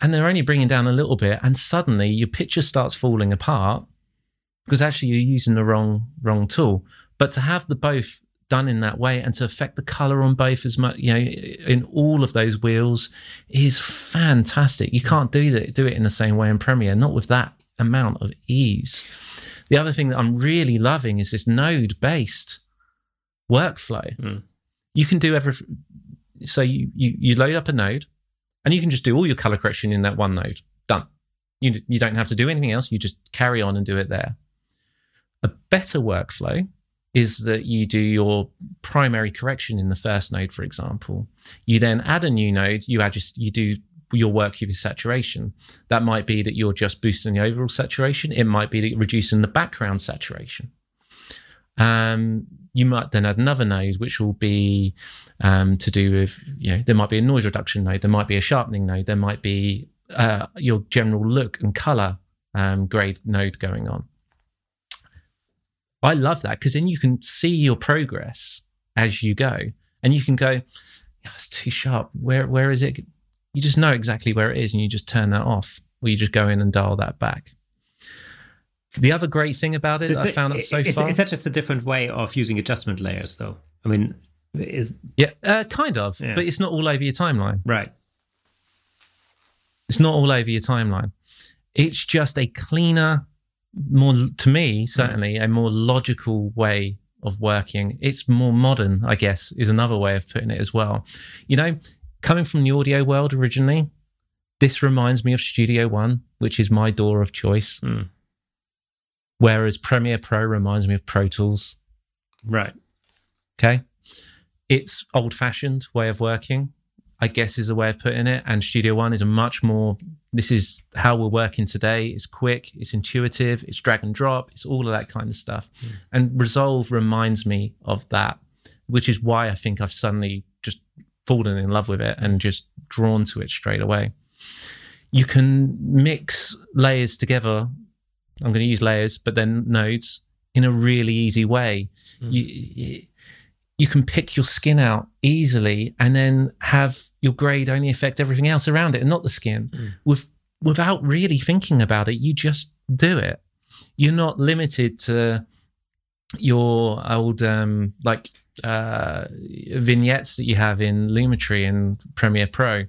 and they're only bringing down a little bit, and suddenly your picture starts falling apart because actually you're using the wrong wrong tool. But to have the both done in that way and to affect the color on both as much you know in all of those wheels is fantastic you can't do that do it in the same way in premiere not with that amount of ease the other thing that i'm really loving is this node based workflow mm. you can do every so you, you you load up a node and you can just do all your color correction in that one node done You, you don't have to do anything else. You just carry on and do it there. A better workflow is that you do your primary correction in the first node, for example. You then add a new node, you add just you do your work with saturation. That might be that you're just boosting the overall saturation. It might be that you're reducing the background saturation. Um, you might then add another node, which will be um, to do with, you know, there might be a noise reduction node, there might be a sharpening node, there might be uh, your general look and color um, grade node going on. I love that because then you can see your progress as you go, and you can go, "That's too sharp. Where where is it?" You just know exactly where it is, and you just turn that off, or you just go in and dial that back. The other great thing about it, so I found it so is, far, is that just a different way of using adjustment layers, though? I mean, is yeah, uh, kind of, yeah. but it's not all over your timeline, right? It's not all over your timeline. It's just a cleaner, more to me certainly mm. a more logical way of working. It's more modern, I guess, is another way of putting it as well. You know, coming from the audio world originally, this reminds me of Studio One, which is my DAW of choice. Mm. Whereas Premiere Pro reminds me of Pro Tools. Right. Okay. It's old fashioned way of working. I guess is a way of putting it. And Studio One is a much more, this is how we're working today. It's quick, it's intuitive, it's drag and drop, it's all of that kind of stuff. Mm. And Resolve reminds me of that, which is why I think I've suddenly just fallen in love with it and just drawn to it straight away. You can mix layers together. I'm going to use layers, but then nodes in a really easy way. Mm. You, you can pick your skin out easily and then have your grade only affect everything else around it and not the skin mm. with without really thinking about it you just do it you're not limited to your old um like uh vignettes that you have in lumetri and premiere pro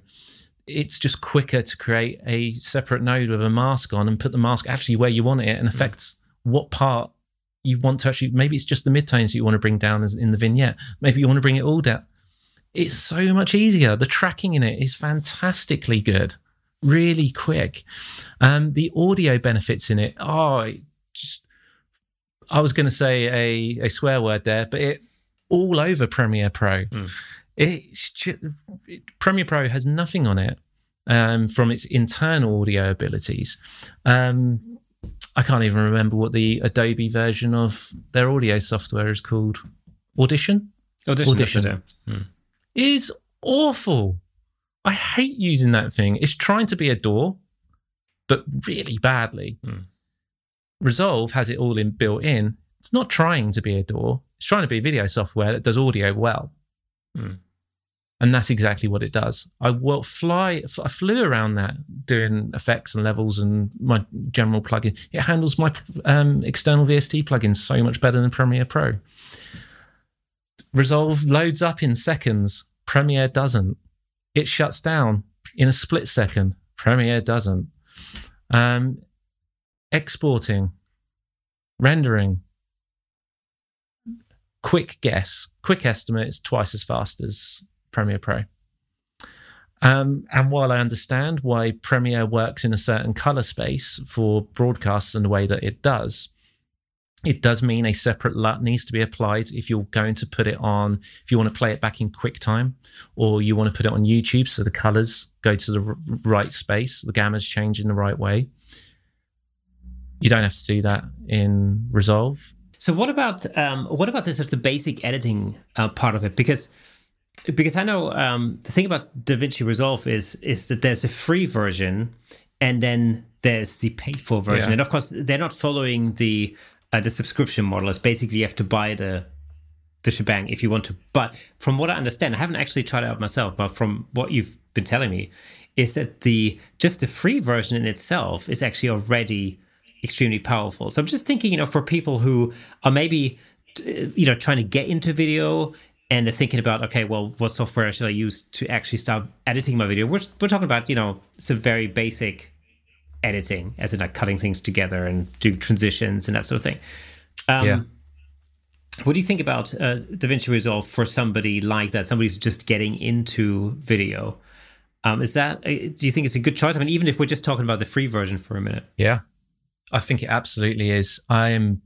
it's just quicker to create a separate node with a mask on and put the mask actually where you want it and mm. affects mm. what part you want to actually maybe it's just the midtones that you want to bring down as in the vignette. Maybe you want to bring it all down. It's so much easier. The tracking in it is fantastically good. Really quick. Um, the audio benefits in it. Oh just i was going to say a, a swear word there but it all over premiere pro. Mm. it's just, it, premiere pro has nothing on it um, from its internal audio abilities. Um, I can't even remember what the Adobe version of their audio software is called. Audition? Audition. Audition. Hmm. Is awful. I hate using that thing. It's trying to be a DAW, but really badly. Hmm. Resolve has it all in built in. It's not trying to be a DAW. It's trying to be video software that does audio well. Hmm and that's exactly what it does. I will fly. I flew around that doing effects and levels and my general plugin. It handles my um, external VST plugins so much better than Premiere Pro. Resolve loads up in seconds. Premiere doesn't. It shuts down in a split second. Premiere doesn't. Um, exporting, rendering, quick guess, quick estimate is twice as fast as Premiere Pro. Um, and while I understand why Premiere works in a certain color space for broadcasts and the way that it does, it does mean a separate LUT needs to be applied if you're going to put it on, if you want to play it back in QuickTime or you want to put it on YouTube so the colors go to the r- right space, the gammas change in the right way. You don't have to do that in Resolve. So what about um, what about this of the basic editing uh, part of it? Because because I know um, the thing about DaVinci Resolve is is that there's a free version and then there's the paid for version, yeah. and of course they're not following the uh, the subscription model. It's basically you have to buy the the shebang if you want to. But from what I understand, I haven't actually tried it out myself, but from what you've been telling me, is that the just the free version in itself is actually already extremely powerful. So I'm just thinking, you know, for people who are maybe you know trying to get into video and they're thinking about okay well what software should i use to actually start editing my video we're, we're talking about you know some very basic editing as in like cutting things together and do transitions and that sort of thing um, yeah what do you think about uh, DaVinci Resolve for somebody like that? Somebody who's just getting into video. Um, is that? uh, Do you think it's a good choice? I mean, even if we're just talking about the free version for a minute. Yeah, I think it absolutely is. I'm.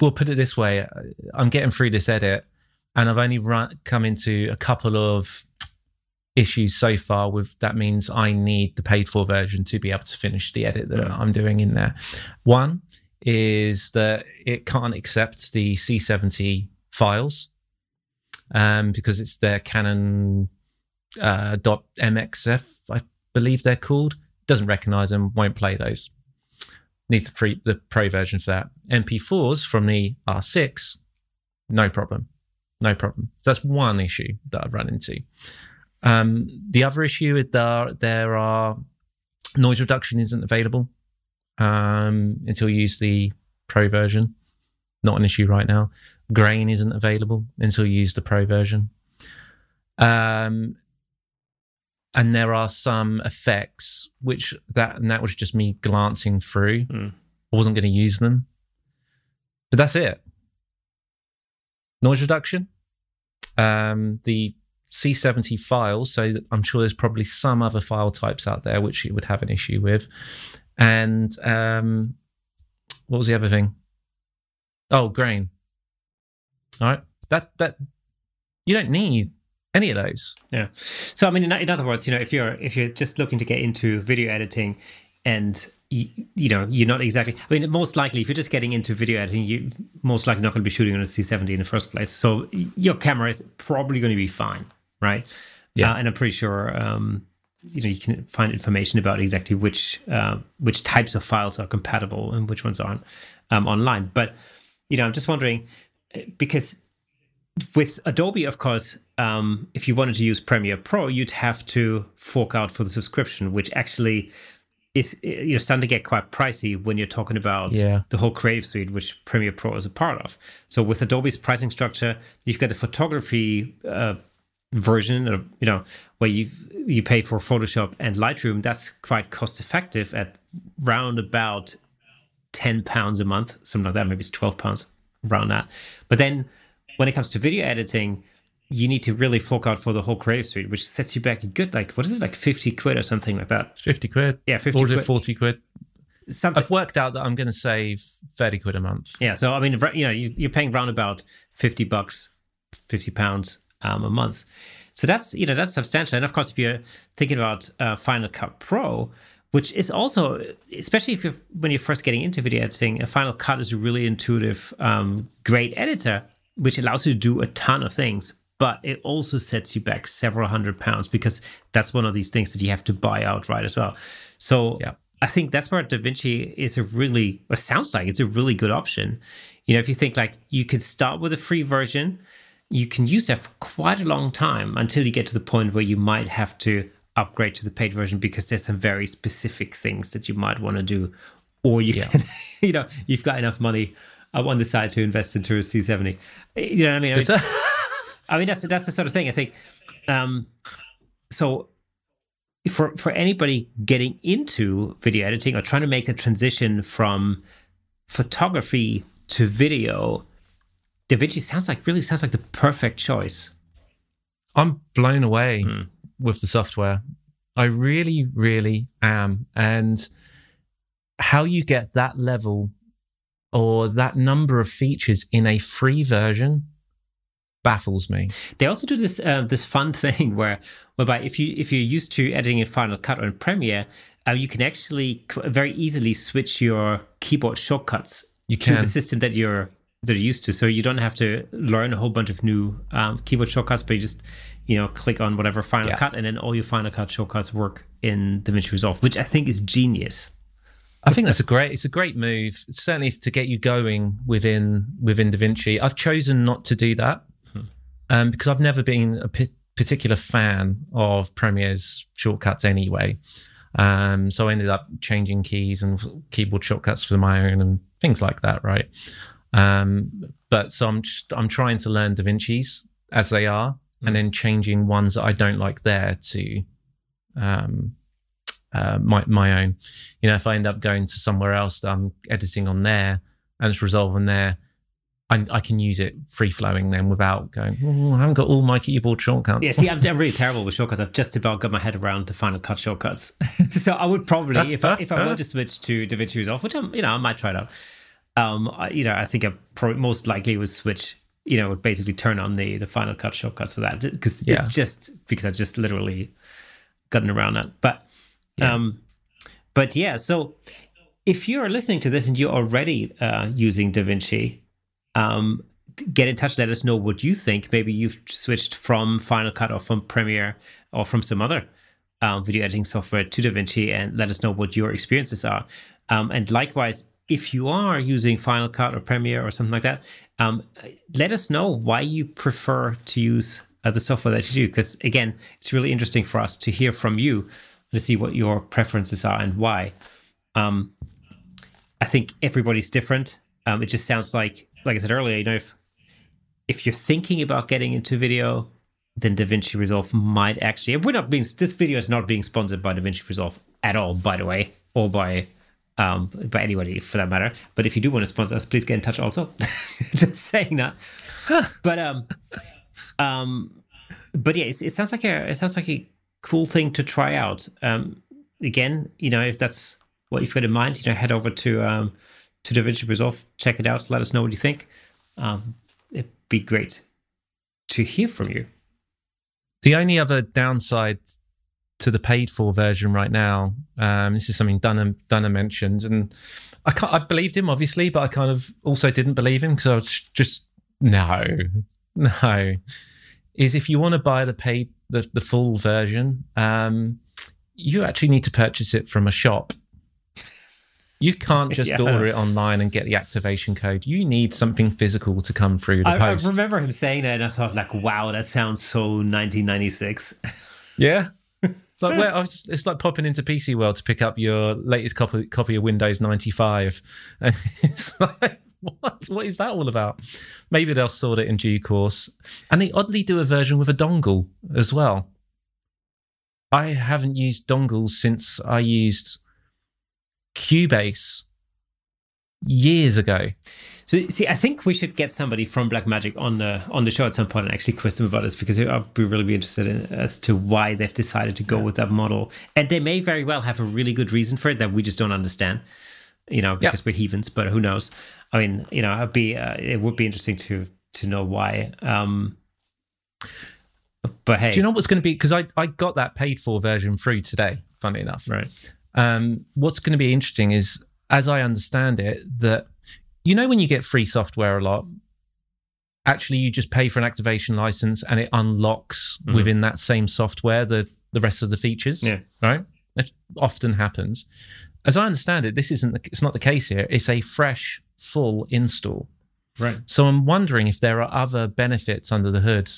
We'll put it this way: I'm getting through this edit, and I've only run, come into a couple of issues so far. With that means I need the paid for version to be able to finish the edit that I'm doing in there. One is that it can't accept the C70 files um, because it's their Canon uh, .mxf, I believe they're called. Doesn't recognize them, won't play those. Need the free the pro version for that. MP4s from the R6, no problem, no problem. That's one issue that I've run into. Um, the other issue is that there are noise reduction isn't available um, until you use the pro version. Not an issue right now. Grain isn't available until you use the pro version. Um, and there are some effects which that and that was just me glancing through. Mm. I wasn't going to use them, but that's it. Noise reduction, um, the C70 files. So I'm sure there's probably some other file types out there which you would have an issue with. And um, what was the other thing? Oh, grain. All right, that that you don't need any of those. Yeah. So I mean, in, in other words, you know, if you're if you're just looking to get into video editing, and you, you know you're not exactly. I mean, most likely, if you're just getting into video editing, you're most likely not going to be shooting on a C70 in the first place. So your camera is probably going to be fine, right? Yeah. Uh, and I'm pretty sure. Um, you know, you can find information about exactly which uh, which types of files are compatible and which ones aren't um, online. But you know, I'm just wondering because with Adobe, of course, um, if you wanted to use Premiere Pro, you'd have to fork out for the subscription, which actually is you know starting to get quite pricey when you're talking about Yeah. the whole Creative Suite, which Premiere Pro is a part of. So with Adobe's pricing structure, you've got the photography uh, version, uh, you know, where you you pay for Photoshop and Lightroom. That's quite cost effective at round about ten pounds a month, something like that. Maybe it's twelve pounds around that. But then when it comes to video editing, you need to really fork out for the whole Creative Suite, which sets you back a good like what is it like fifty quid or something like that. It's 50 quid. Yeah, 50 Or is it quid. 40 quid? Something. I've worked out that I'm going to save 30 quid a month. Yeah, so I mean, you know, you- you're paying round about fifty bucks, fifty pounds um, a month. So that's you know that's substantial. And of course, if you're thinking about uh, Final Cut Pro, which is also, especially if you're when you're first getting into video editing, a Final Cut is a really intuitive, um, great editor, which allows you to do a ton of things. But it also sets you back several hundred pounds because that's one of these things that you have to buy outright as well. So Yeah. I think that's where DaVinci is a really, or sounds like it's a really good option. You know, if you think like you could start with a free version, you can use that for quite a long time until you get to the point where you might have to upgrade to the paid version because there's some very specific things that you might want to do. Or you Yeah. can, you know, you've got enough money on one side to invest into a C70. You know what I mean? I mean, I mean that's that's the sort of thing I think. Um, so for for anybody getting into video editing or trying to make the transition from photography to video, DaVinci sounds like really sounds like the perfect choice. I'm blown away Hmm. with the software. I really, really am. And how you get that level or that number of features in a free version baffles me. They also do this uh, this fun thing where whereby if you if you're used to editing in Final Cut or in Premiere, uh, you can actually very easily switch your keyboard shortcuts You to the system that you're that you're used to. So you don't have to learn a whole bunch of new um, keyboard shortcuts, but you just you know click on whatever Final Yeah. Cut, and then all your Final Cut shortcuts work in DaVinci Resolve, which I think is genius. I think that's a great. It's a great move, certainly to get you going within within DaVinci. I've chosen not to do that um, because I've never been a p- particular fan of Premiere's shortcuts anyway. Um, so I ended up changing keys and keyboard shortcuts for my own and things like that, right? Um, but so I'm just, I'm trying to learn DaVinci's as they are, and then changing ones that I don't like there to um, uh, my my own. You know, if I end up going to somewhere else that I'm editing on there and it's Resolve on there, I, I can use it free flowing then without going. Oh, I haven't got all my keyboard shortcuts. Yeah, see, I'm, I'm really terrible with shortcuts. I've just about got my head around the Final Cut shortcuts. so I would probably, if I, if I were to switch to DaVinci Resolve, which I'm, you know, I might try it out. Um, I, you know, I think I probably most likely would switch. You know, would basically turn on the the Final Cut shortcuts for that because Yeah. it's just because I just literally gotten around that. But, Yeah. um, but yeah. So if you're listening to this and you're already uh, using DaVinci, um, get in touch. Let us know what you think. Maybe you've switched from Final Cut or from Premiere or from some other um, video editing software to DaVinci, and let us know what your experiences are. Um, and likewise, if you are using Final Cut or Premiere or something like that, um, let us know why you prefer to use uh, the software that you do. Because again, it's really interesting for us to hear from you to see what your preferences are and why. Um, I think everybody's different. Um, it just sounds like, like I said earlier, you know, if if you're thinking about getting into video, then DaVinci Resolve might actually. We're not being. This video is not being sponsored by DaVinci Resolve at all, by the way, or by um by anybody for that matter. But if you do want to sponsor us, please get in touch. Also, just saying that. but um, um, but yeah, it, it sounds like a it sounds like a cool thing to try out. Um, again, you know, if that's what you've got in mind, you know, head over to um to DaVinci Resolve, check it out, let us know what you think. Um, it'd be great to hear from you. The only other downside to the paid for version right now, um, this is something Dunham, Dunham mentioned, and I, I believed him obviously, but I kind of also didn't believe him because I was just no, no. Is if you want to buy the paid the, the full version, um, you actually need to purchase it from a shop. You can't just Yeah. order it online and get the activation code. You need something physical to come through the I, I remember him saying that, and I thought, like, wow, that sounds so 1996. Yeah. It's like well, I was just, it's like popping into PC World to pick up your latest copy copy of Windows 95. And it's like, what? What is that all about? Maybe they'll sort it in due course. And they oddly do a version with a dongle as well. I haven't used dongles since I used Cubase years ago. So, see, I think we should get somebody from Blackmagic on the on the show at some point and actually quiz them about this because I'd be really be interested in as to why they've decided to go with that model, and they may very well have a really good reason for it that we just don't understand. You know, because we're heathens, but who knows? I mean, you know, it'd be uh, it would be interesting to to know why. Um, but hey, Do you know what's going to be? Because I, I got that paid for version through today, funny enough. right? Um, what's going to be interesting is, as I understand it, that you know when you get free software a lot, actually you just pay for an activation license and it unlocks Mhm. within that same software the the rest of the features. Yeah. right. That often happens. As I understand it, this isn't. The, it's not the case here. It's a fresh, full install. Right. So I'm wondering if there are other benefits under the hood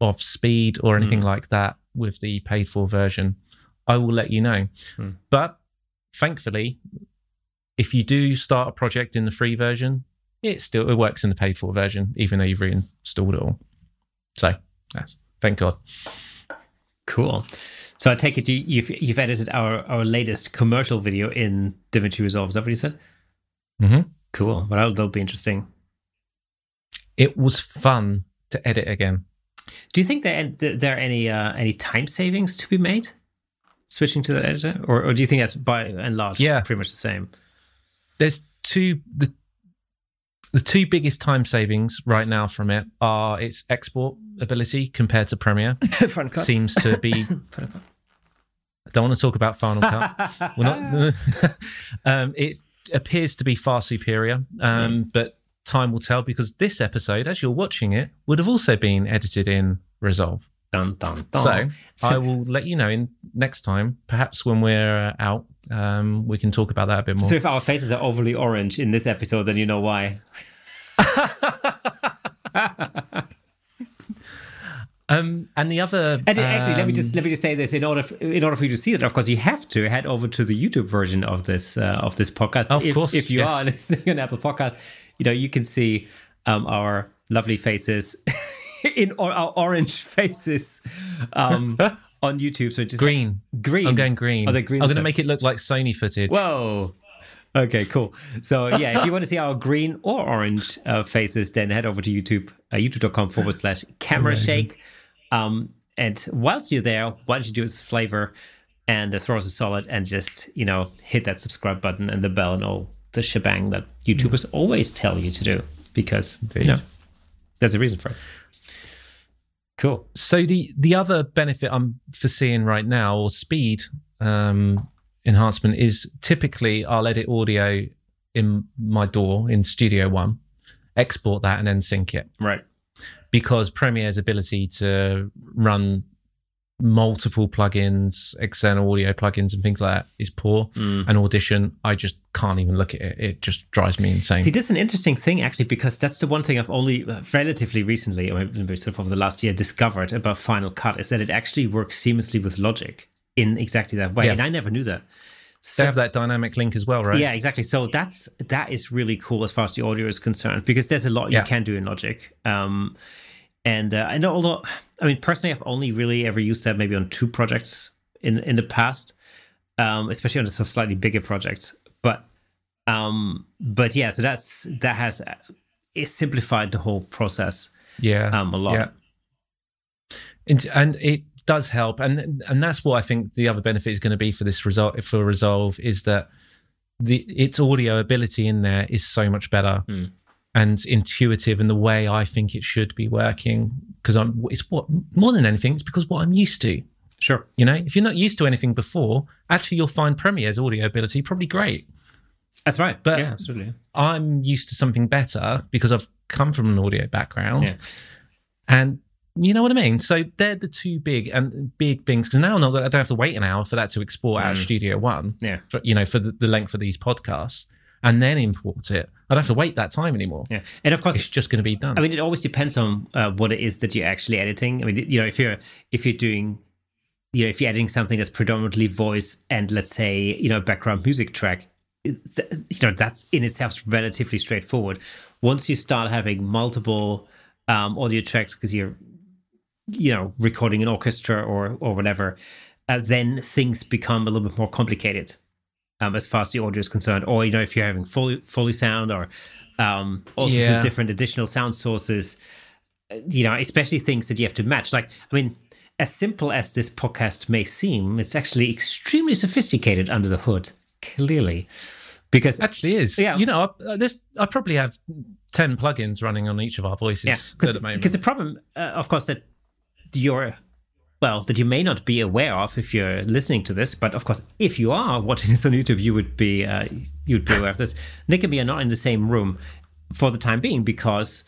of speed or anything like that with the paid for version. I will let you know. Hmm. But thankfully, if you do start a project in the free version, it still it works in the paid for version, even though you've reinstalled it all. So that's thank God. Cool. So I take it you, you've you've edited our our latest commercial video in DaVinci Resolve. Is that what you said? hmm Cool. Well, that'll, that'll be interesting. It was fun to edit again. Do you think there there are any uh, any time savings to be made switching to that editor, or, or do you think that's by and large Yeah. pretty much the same? there's two the the two biggest time savings right now from it are its export ability compared to Premiere. Seems to be. I don't want to talk about Final Cut. We're not. um, it appears to be far superior, um, but time will tell because this episode, as you're watching it, would have also been edited in Resolve. Dun, dun, dun. So I will let you know in next time, perhaps when we're uh, out, um, we can talk about that a bit more. So if our faces are overly orange in this episode, then you know why. Um, and the other, And actually, let me just um, let me just say this: in order f- in order for you to see it, of course, you have to head over to the YouTube version of this uh, of this podcast. Of if, course, if you yes. are listening on Apple Podcast, you know you can see um, our lovely faces in or our orange faces um, on YouTube. So just green. green. I'm going green. Oh, the green I'm going to make it look like Sony footage. Whoa. okay, cool. So yeah, if you want to see our green or orange uh, faces, then head over to YouTube, uh, youtube.com forward slash camera shake. Um, and whilst you're there, why don't you do a flavor and uh, throw us a solid and just, you know, hit that subscribe button and the bell and all the shebang that YouTubers always tell you to do because, you know, there's a reason for it. Cool. So the the other benefit I'm foreseeing right now, or speed um, enhancement, is typically I'll edit audio in my DAW in Studio One, export that, and then sync it. Right. Because Premiere's ability to run multiple plugins, external audio plugins, and things like that is poor. Mm. And Audition, I just can't even look at it. It just drives me insane. See, this is an interesting thing actually, because that's the one thing I've only uh, relatively recently, or maybe sort of over the last year, discovered about Final Cut is that it actually works seamlessly with Logic in exactly that way, Yeah. and I never knew that. they have that dynamic link as well, right? Yeah, exactly. So that's that is really cool as far as the audio is concerned because there's a lot you Yeah. can do in Logic. Um, and uh, I know, although I mean personally, I've only really ever used that maybe on two projects in in the past, um, especially on some slightly bigger projects. But um, but yeah, so that's that has uh, it simplified the whole process yeah, um, a lot. Yeah. And, and it does help, and and that's what I think the other benefit is going to be for this result for Resolve is that the its audio ability in there is so much better Mm. And intuitive in the way I think it should be working because I'm it's what more than anything it's because what I'm used to. Sure. You know, if you're not used to anything before, actually you'll find Premiere's audio ability probably great. That's right. But- yeah, absolutely. I'm used to something better because I've come from an audio background. Yeah. And you know what I mean? So they're the two big and big things. Because now I'm not, I don't have to wait an hour for that to export out of Studio One. Mm. Yeah. For, you know, for the, the length of these podcasts and then import it. I don't have to wait that time anymore. Yeah, and of course, It's just going to be done. I mean, it always depends on uh, what it is that you're actually editing. I mean, you know, if you're if you're doing, you know, if you're editing something that's predominantly voice and let's say you know background music track, you know that's in itself relatively straightforward. Once you start having multiple um, audio tracks because you're, you know, recording an orchestra or or whatever, uh, then things become a little bit more complicated um, as far as the audio is concerned. Or you know, if you're having Foley Foley sound or um, all sorts Yeah. of different additional sound sources, uh, you know, especially things that you have to match. Like, I mean, as simple as this podcast may seem, it's actually extremely sophisticated under the hood. Clearly, because actually is. Yeah. You know, I, this, I probably have 10 plugins running on each of our voices yeah, at the moment. because the problem, uh, of course, that you're well that you may not be aware of if you're listening to this, but of course, if you are watching this on YouTube, you would be uh, you'd be aware of this. Nick and me are not in the same room for the time being because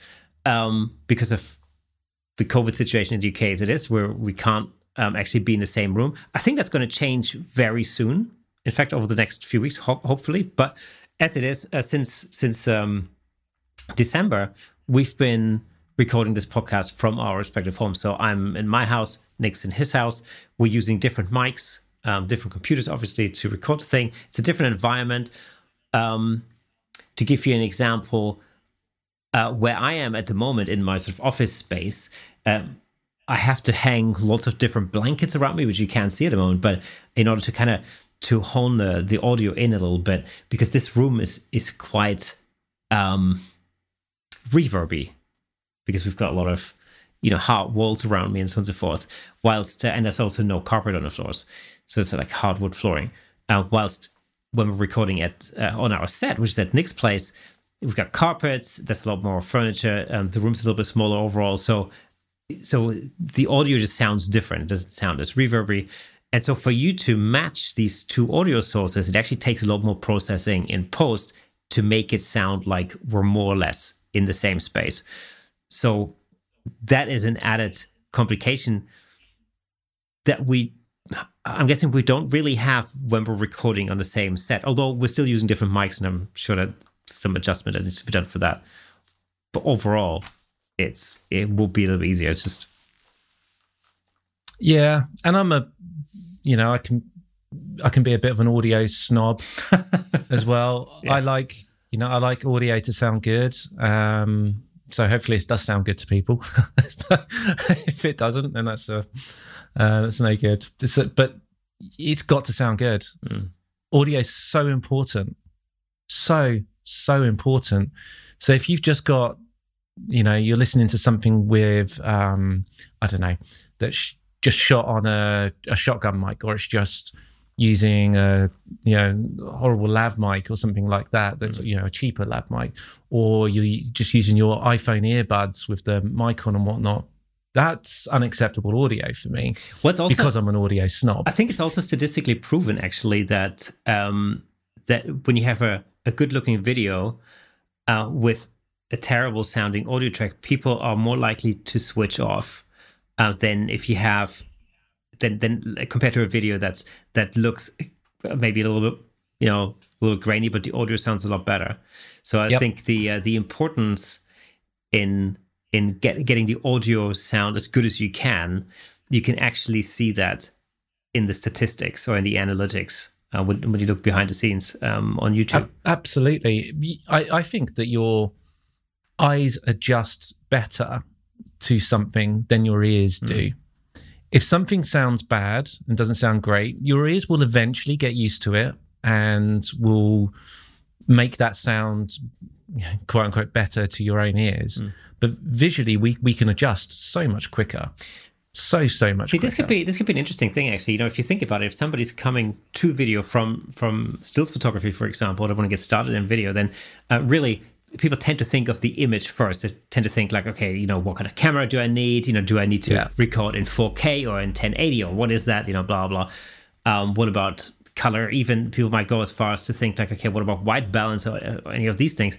um, because of the COVID situation in the UK as it is, where we can't um, actually be in the same room. I think that's going to change very soon. In fact, over the next few weeks, ho- hopefully. But as it is, uh, since since um, December, we've been recording this podcast from our respective homes. So I'm in my house, Nick's in his house. We're using different mics, um, different computers, obviously, to record the thing. It's a different environment. Um, to give you an example, uh, where I am at the moment in my sort of office space, um, I have to hang lots of different blankets around me, which you can't see at the moment. But in order to kind of to hone the, the audio in a little bit, because this room is is quite um, reverby, because we've got a lot of you know hard walls around me and so on and so forth. Whilst uh, and there's also no carpet on the floors, so it's like hardwood flooring. Uh, whilst when we're recording at uh, on our set, which is at Nick's place, we've got carpets. There's a lot more furniture. Um, the room's a little bit smaller overall, so so the audio just sounds different. It doesn't sound as reverby. And so for you to match these two audio sources, it actually takes a lot more processing in post to make it sound like we're more or less in the same space. So that is an added complication that we I'm guessing we don't really have when we're recording on the same set, although we're still using different mics, and I'm sure that some adjustment that needs to be done for that. But overall, it's it will be a little easier. It's just Yeah, and I'm a, you know, I can, I can be a bit of an audio snob as well. Yeah. I like, you know, I like audio to sound good. Um, so hopefully it does sound good to people. if it doesn't, then that's a, uh, that's no good. It's a, but it's got to sound good. Mm. Audio is so important. So, so important. So if you've just got, you know, you're listening to something with, um, I don't know, that's sh- just shot on a, a shotgun mic, or it's just using a you know horrible lav mic or something like that that's you know a cheaper lav mic or you're just using your iphone earbuds with the mic on and whatnot that's unacceptable audio for me What's also because i'm an audio snob. I think it's also statistically proven actually that um, that when you have a, a good looking video uh, with a terrible sounding audio track, people are more likely to switch off uh, than if you have than than compared to a video that's that looks maybe a little bit you know a little grainy, but the audio sounds a lot better. So I Yep. think the uh, the importance in in get, getting the audio sound as good as you can, you can actually see that in the statistics or in the analytics uh, when, when you look behind the scenes um, on YouTube. Ab- absolutely I, I think that your eyes adjust better to something than your ears do if something sounds bad and doesn't sound great, your ears will eventually get used to it and will make that sound quote unquote better to your own ears. But visually, we, we can adjust so much quicker. So, so much See, quicker. this could be this could be an interesting thing actually. You know, if you think about it, if somebody's coming to video from from stills photography, for example, they want to get started in video, then uh, really people tend to think of the image first. They tend to think like, okay, you know, what kind of camera do I need? You know, do I need to Yeah. record in 4K or in 1080 or what is that? You know, blah blah. Um, what about color? Even people might go as far as to think like, okay, what about white balance or, or any of these things?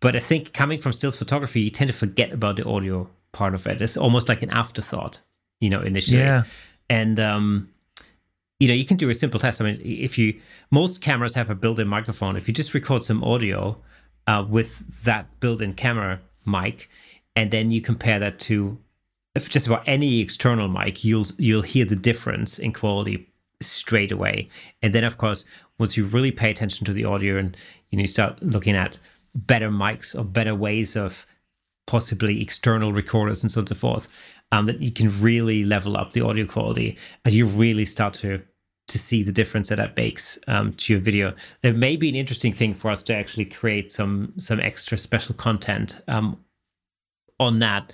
But I think coming from stills photography, you tend to forget about the audio part of it. It's almost like an afterthought, you know, initially. Yeah. And um, you know, you can do a simple test. I mean, if you most cameras have a built-in microphone. If you just record some audio uh, with that built-in camera mic, and then you compare that to just about any external mic, you'll you'll hear the difference in quality straight away. And then, of course, once you really pay attention to the audio and you, know, you start looking at better mics or better ways of possibly external recorders and so on and so forth, um, that you can really level up the audio quality and you really start to to see the difference that that makes um, to your video. There may be an interesting thing for us to actually create some some extra special content um, on that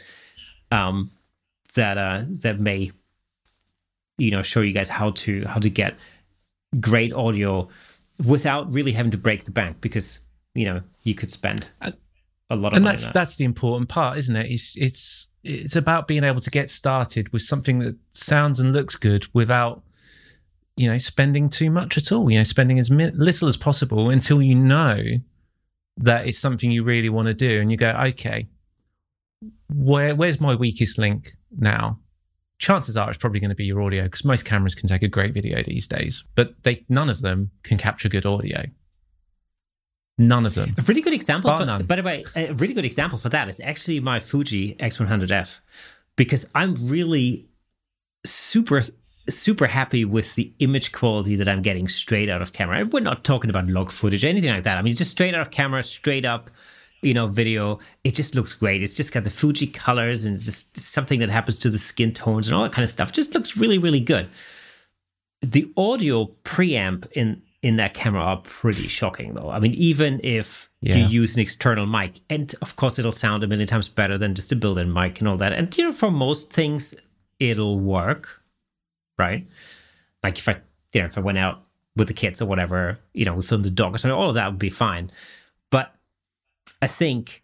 um, that uh, that may you know show you guys how to how to get great audio without really having to break the bank because you know you could spend a lot of and money that's that. that's the important part, isn't it? It's it's it's about being able to get started with something that sounds and looks good without you know spending too much at all. You know, spending as mi- little as possible until you know that it's something you really want to do, and you go, okay, where where's my weakest link now? Chances are it's probably going to be your audio because most cameras can take a great video these days, but they none of them can capture good audio. None of them. A really good example. Bar For, none. by the way, a really good example for that is actually my Fuji X100F, because I'm really super super happy with the image quality that I'm getting straight out of camera. We're not talking about log footage or anything like that. I mean, just straight out of camera, straight up, you know, video. It just looks great. It's just got the Fuji colors and it's just something that happens to the skin tones and all that kind of stuff. Just looks really really good. The audio preamp in in that camera are pretty shocking though. I mean, even if Yeah. you use an external mic, and of course it'll sound a million times better than just a built-in mic and all that. And you know, for most things, it'll work, right? Like if I, you know, if I went out with the kids or whatever, you know, we filmed the dog or something, all of that would be fine. But I think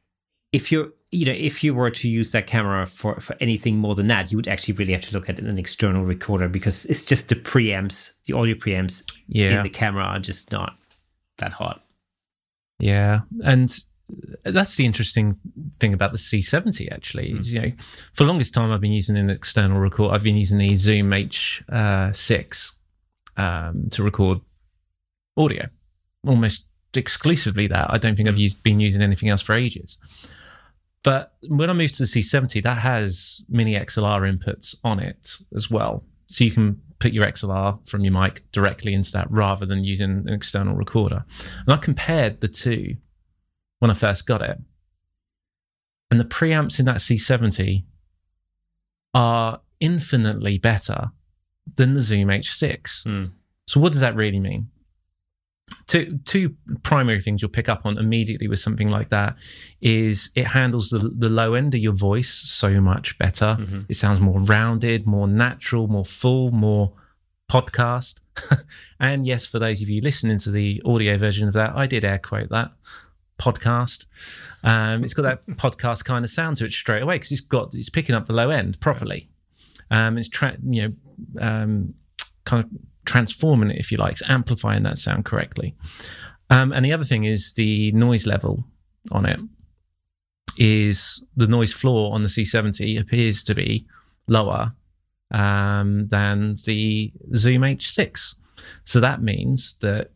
if you're, you know, if you were to use that camera for for anything more than that, you would actually really have to look at an external recorder because it's just the preamps, the audio preamps Yeah. in the camera are just not that hot. Yeah, and that's the interesting thing about the C70. Actually, is, you know, for the longest time I've been using an external record. I've been using the Zoom H6 um, to record audio, almost exclusively that. I don't think I've used been using anything else for ages. But when I moved to the C70, that has mini XLR inputs on it as well, so you can put your XLR from your mic directly into that rather than using an external recorder. And I compared the two when I first got it. And the preamps in that C70 are infinitely better than the Zoom H6. Hmm. So, what does that really mean? two two primary things you'll pick up on immediately with something like that is it handles the, the low end of your voice so much better. Mm-hmm. It sounds more rounded, more natural, more full, more podcast. and yes, for those of you listening to the audio version of that, I did air quote that podcast. Um, it's got that podcast kind of sound to it straight away because it's got it's picking up the low end properly. Um, it's tra- you know um, kind of transforming it if you like, it's amplifying that sound correctly. Um, and the other thing is the noise level on it is the noise floor on the C70 appears to be lower um, than the Zoom H6. So that means that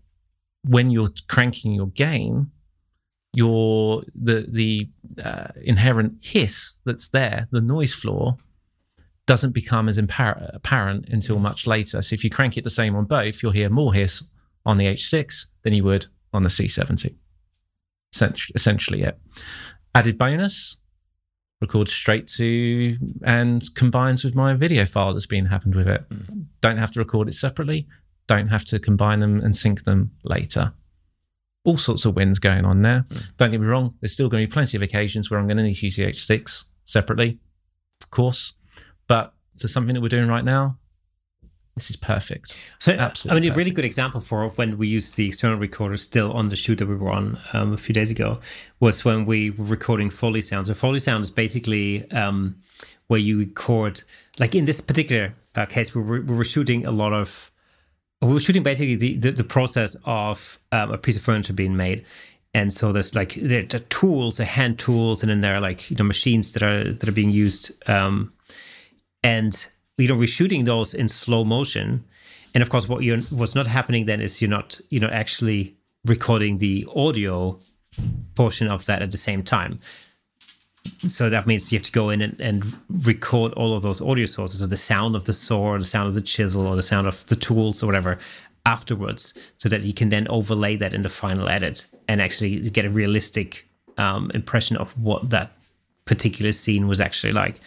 when you're cranking your gain, your the the uh, inherent hiss that's there, the noise floor, doesn't become as impar- apparent until much later. So if you crank it the same on both, you'll hear more hiss on the H6 than you would on the C70. Essentially, it. Added bonus, records straight to and combines with my video file that's been happened with it. Mm. Don't have to record it separately. Don't have to combine them and sync them later. All sorts of wins going on there. Mm. Don't get me wrong, there's still going to be plenty of occasions where I'm going to need to use the H6 separately, of course. But for something that we're doing right now, this is perfect. So, Absolutely I mean, perfect. a really good example for when we used the external recorder still on the shoot that we were on um, a few days ago was when we were recording Foley sound. So, Foley sound is basically um, where you record, like in this particular uh, case, we were, we were shooting a lot of, we were shooting basically the, the, the process of um, a piece of furniture being made. And so there's like the, tools, the hand tools, and then there are like you know machines that are that are being used um, and you know we're shooting those in slow motion and of course what you're what's not happening then is you're not you know actually recording the audio portion of that at the same time so that means you have to go in and, and record all of those audio sources of the sound of the saw or the sound of the chisel or the sound of the tools or whatever afterwards so that you can then overlay that in the final edit and actually get a realistic um, impression of what that particular scene was actually like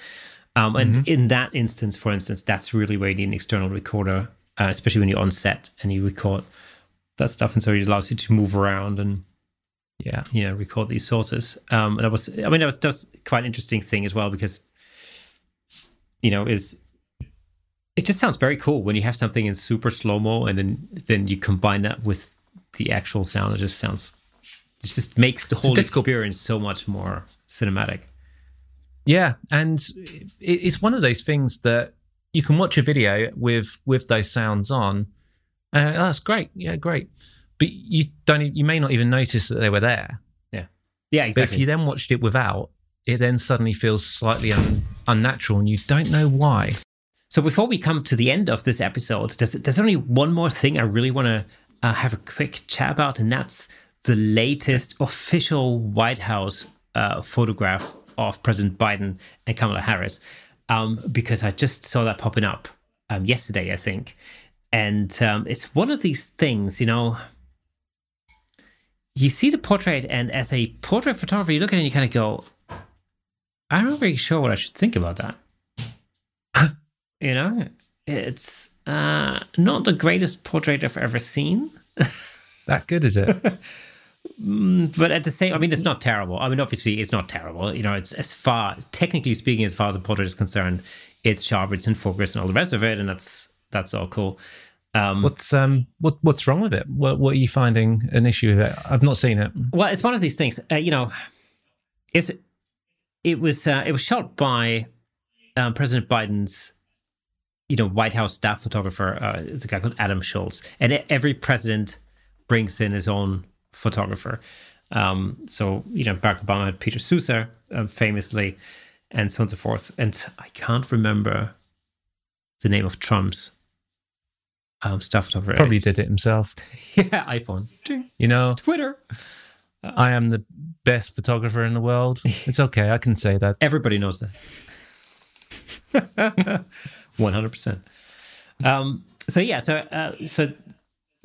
um, and mm-hmm. in that instance, for instance, that's really where you need an external recorder, uh, especially when you're on set and you record that stuff. And so it allows you to move around and, yeah, you know, record these sources. Um, and that was, I mean, that was, that was quite an interesting thing as well because, you know, is it just sounds very cool when you have something in super slow mo and then then you combine that with the actual sound. It just sounds, it just makes the whole experience so much more cinematic. Yeah, and it's one of those things that you can watch a video with with those sounds on. Uh, that's great. Yeah, great. But you don't. You may not even notice that they were there. Yeah. Yeah. Exactly. But if you then watched it without, it then suddenly feels slightly un, unnatural, and you don't know why. So before we come to the end of this episode, there's there's only one more thing I really want to uh, have a quick chat about, and that's the latest official White House uh, photograph of President Biden and Kamala Harris um, because I just saw that popping up um, yesterday, I think. And um, it's one of these things, you know. You see the portrait, and as a portrait photographer, you look at it and you kind of go, I'm not really sure what I should think about that. you know, it's uh, not the greatest portrait I've ever seen. that good, is it? Mm, but at the same, I mean, it's not terrible. I mean, obviously, it's not terrible. You know, it's as far, technically speaking, as far as the portrait is concerned, it's sharp, it's in focus, and all the rest of it, and that's that's all cool. Um, what's um what what's wrong with it? What what are you finding an issue with it? I've not seen it. Well, it's one of these things. Uh, you know, it's it was uh, it was shot by um, President Biden's you know White House staff photographer. Uh, it's a guy called Adam Schultz, and every president brings in his own photographer. Um, so, you know, Barack Obama had Peter Souza uh, famously, and so on and so forth. And I can't remember the name of Trump's um, staff photographer. Probably did it himself. yeah, iPhone. You know, Twitter. Uh, I am the best photographer in the world. It's okay. I can say that. Everybody knows that. 100%. Um, so, yeah, so, uh, so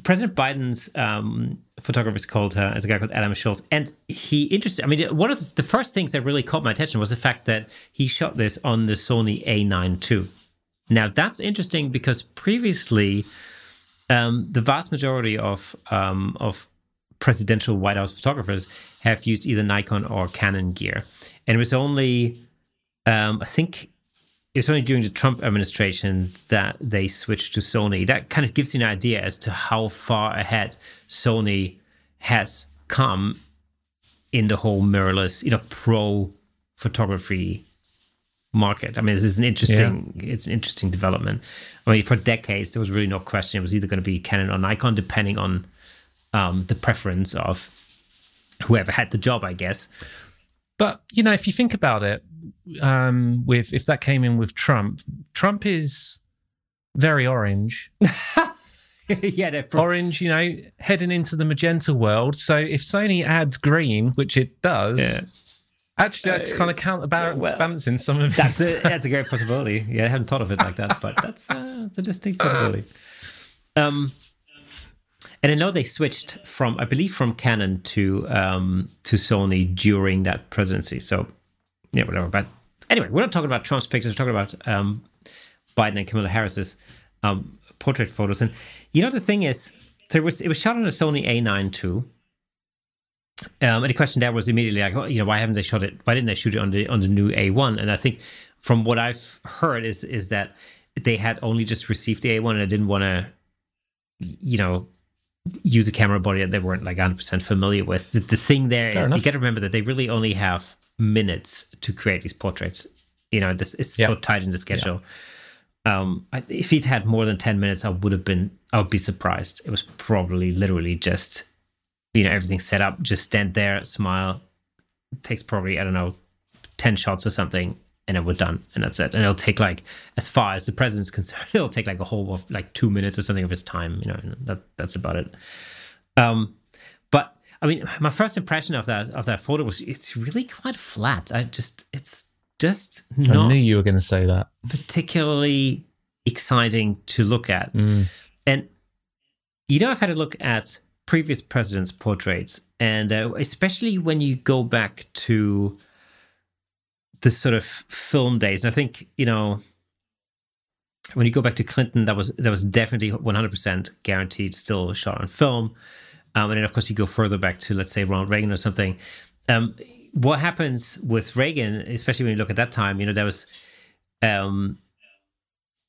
President Biden's um, photographer is called uh, as a guy called Adam Schultz, and he interested. I mean, one of the first things that really caught my attention was the fact that he shot this on the Sony A9 II. Now that's interesting because previously um, the vast majority of um, of presidential White House photographers have used either Nikon or Canon gear, and it was only, um, I think, it was only during the Trump administration that they switched to Sony. That kind of gives you an idea as to how far ahead Sony has come in the whole mirrorless, you know, pro photography market. I mean, this is an interesting yeah. it's an interesting development. I mean, for decades there was really no question it was either going to be Canon or Nikon, depending on um, the preference of whoever had the job, I guess. But you know, if you think about it, um, with if that came in with Trump, Trump is very orange. yeah, pro- orange. You know, heading into the magenta world. So if Sony adds green, which it does. Yeah Actually, that's uh, kind of counterbalancing well, some of that's a, that's a great possibility. Yeah, I hadn't thought of it like that, but that's uh, that's a distinct possibility. Um, and I know they switched from, I believe, from Canon to um, to Sony during that presidency. So yeah, whatever. But anyway, we're not talking about Trump's pictures. We're talking about um, Biden and Kamala Harris's um, portrait photos. And you know the thing is, so it was it was shot on a Sony A9 II um, and the question there was immediately like, oh, you know, why haven't they shot it? Why didn't they shoot it on the on the new A1? And I think from what I've heard is is that they had only just received the A1 and they didn't want to, you know, use a camera body that they weren't like 100% familiar with. The, the thing there Fair is enough. you got to remember that they really only have minutes to create these portraits. You know, this, it's yeah. so tight in the schedule. Yeah. Um, I, if he'd had more than 10 minutes, I would have been, I would be surprised. It was probably literally just you know everything's set up just stand there smile. It takes probably i don't know 10 shots or something and then we're done and that's it. And it'll take like as far as the president's concerned it'll take like a whole of like two minutes or something of his time you know that that's about it. Um but i mean my first impression of that of that photo was it's really quite flat. I just it's just not i knew you were going to say that. particularly exciting to look at. Mm. and you know i've had a look at previous presidents' portraits, and uh, especially when you go back to the sort of film days. And I think you know when you go back to Clinton, that was that was definitely one hundred percent guaranteed, still shot on film. Um, and then of course you go further back to let's say Ronald Reagan or something. Um, what happens with Reagan, especially when you look at that time, you know there was um,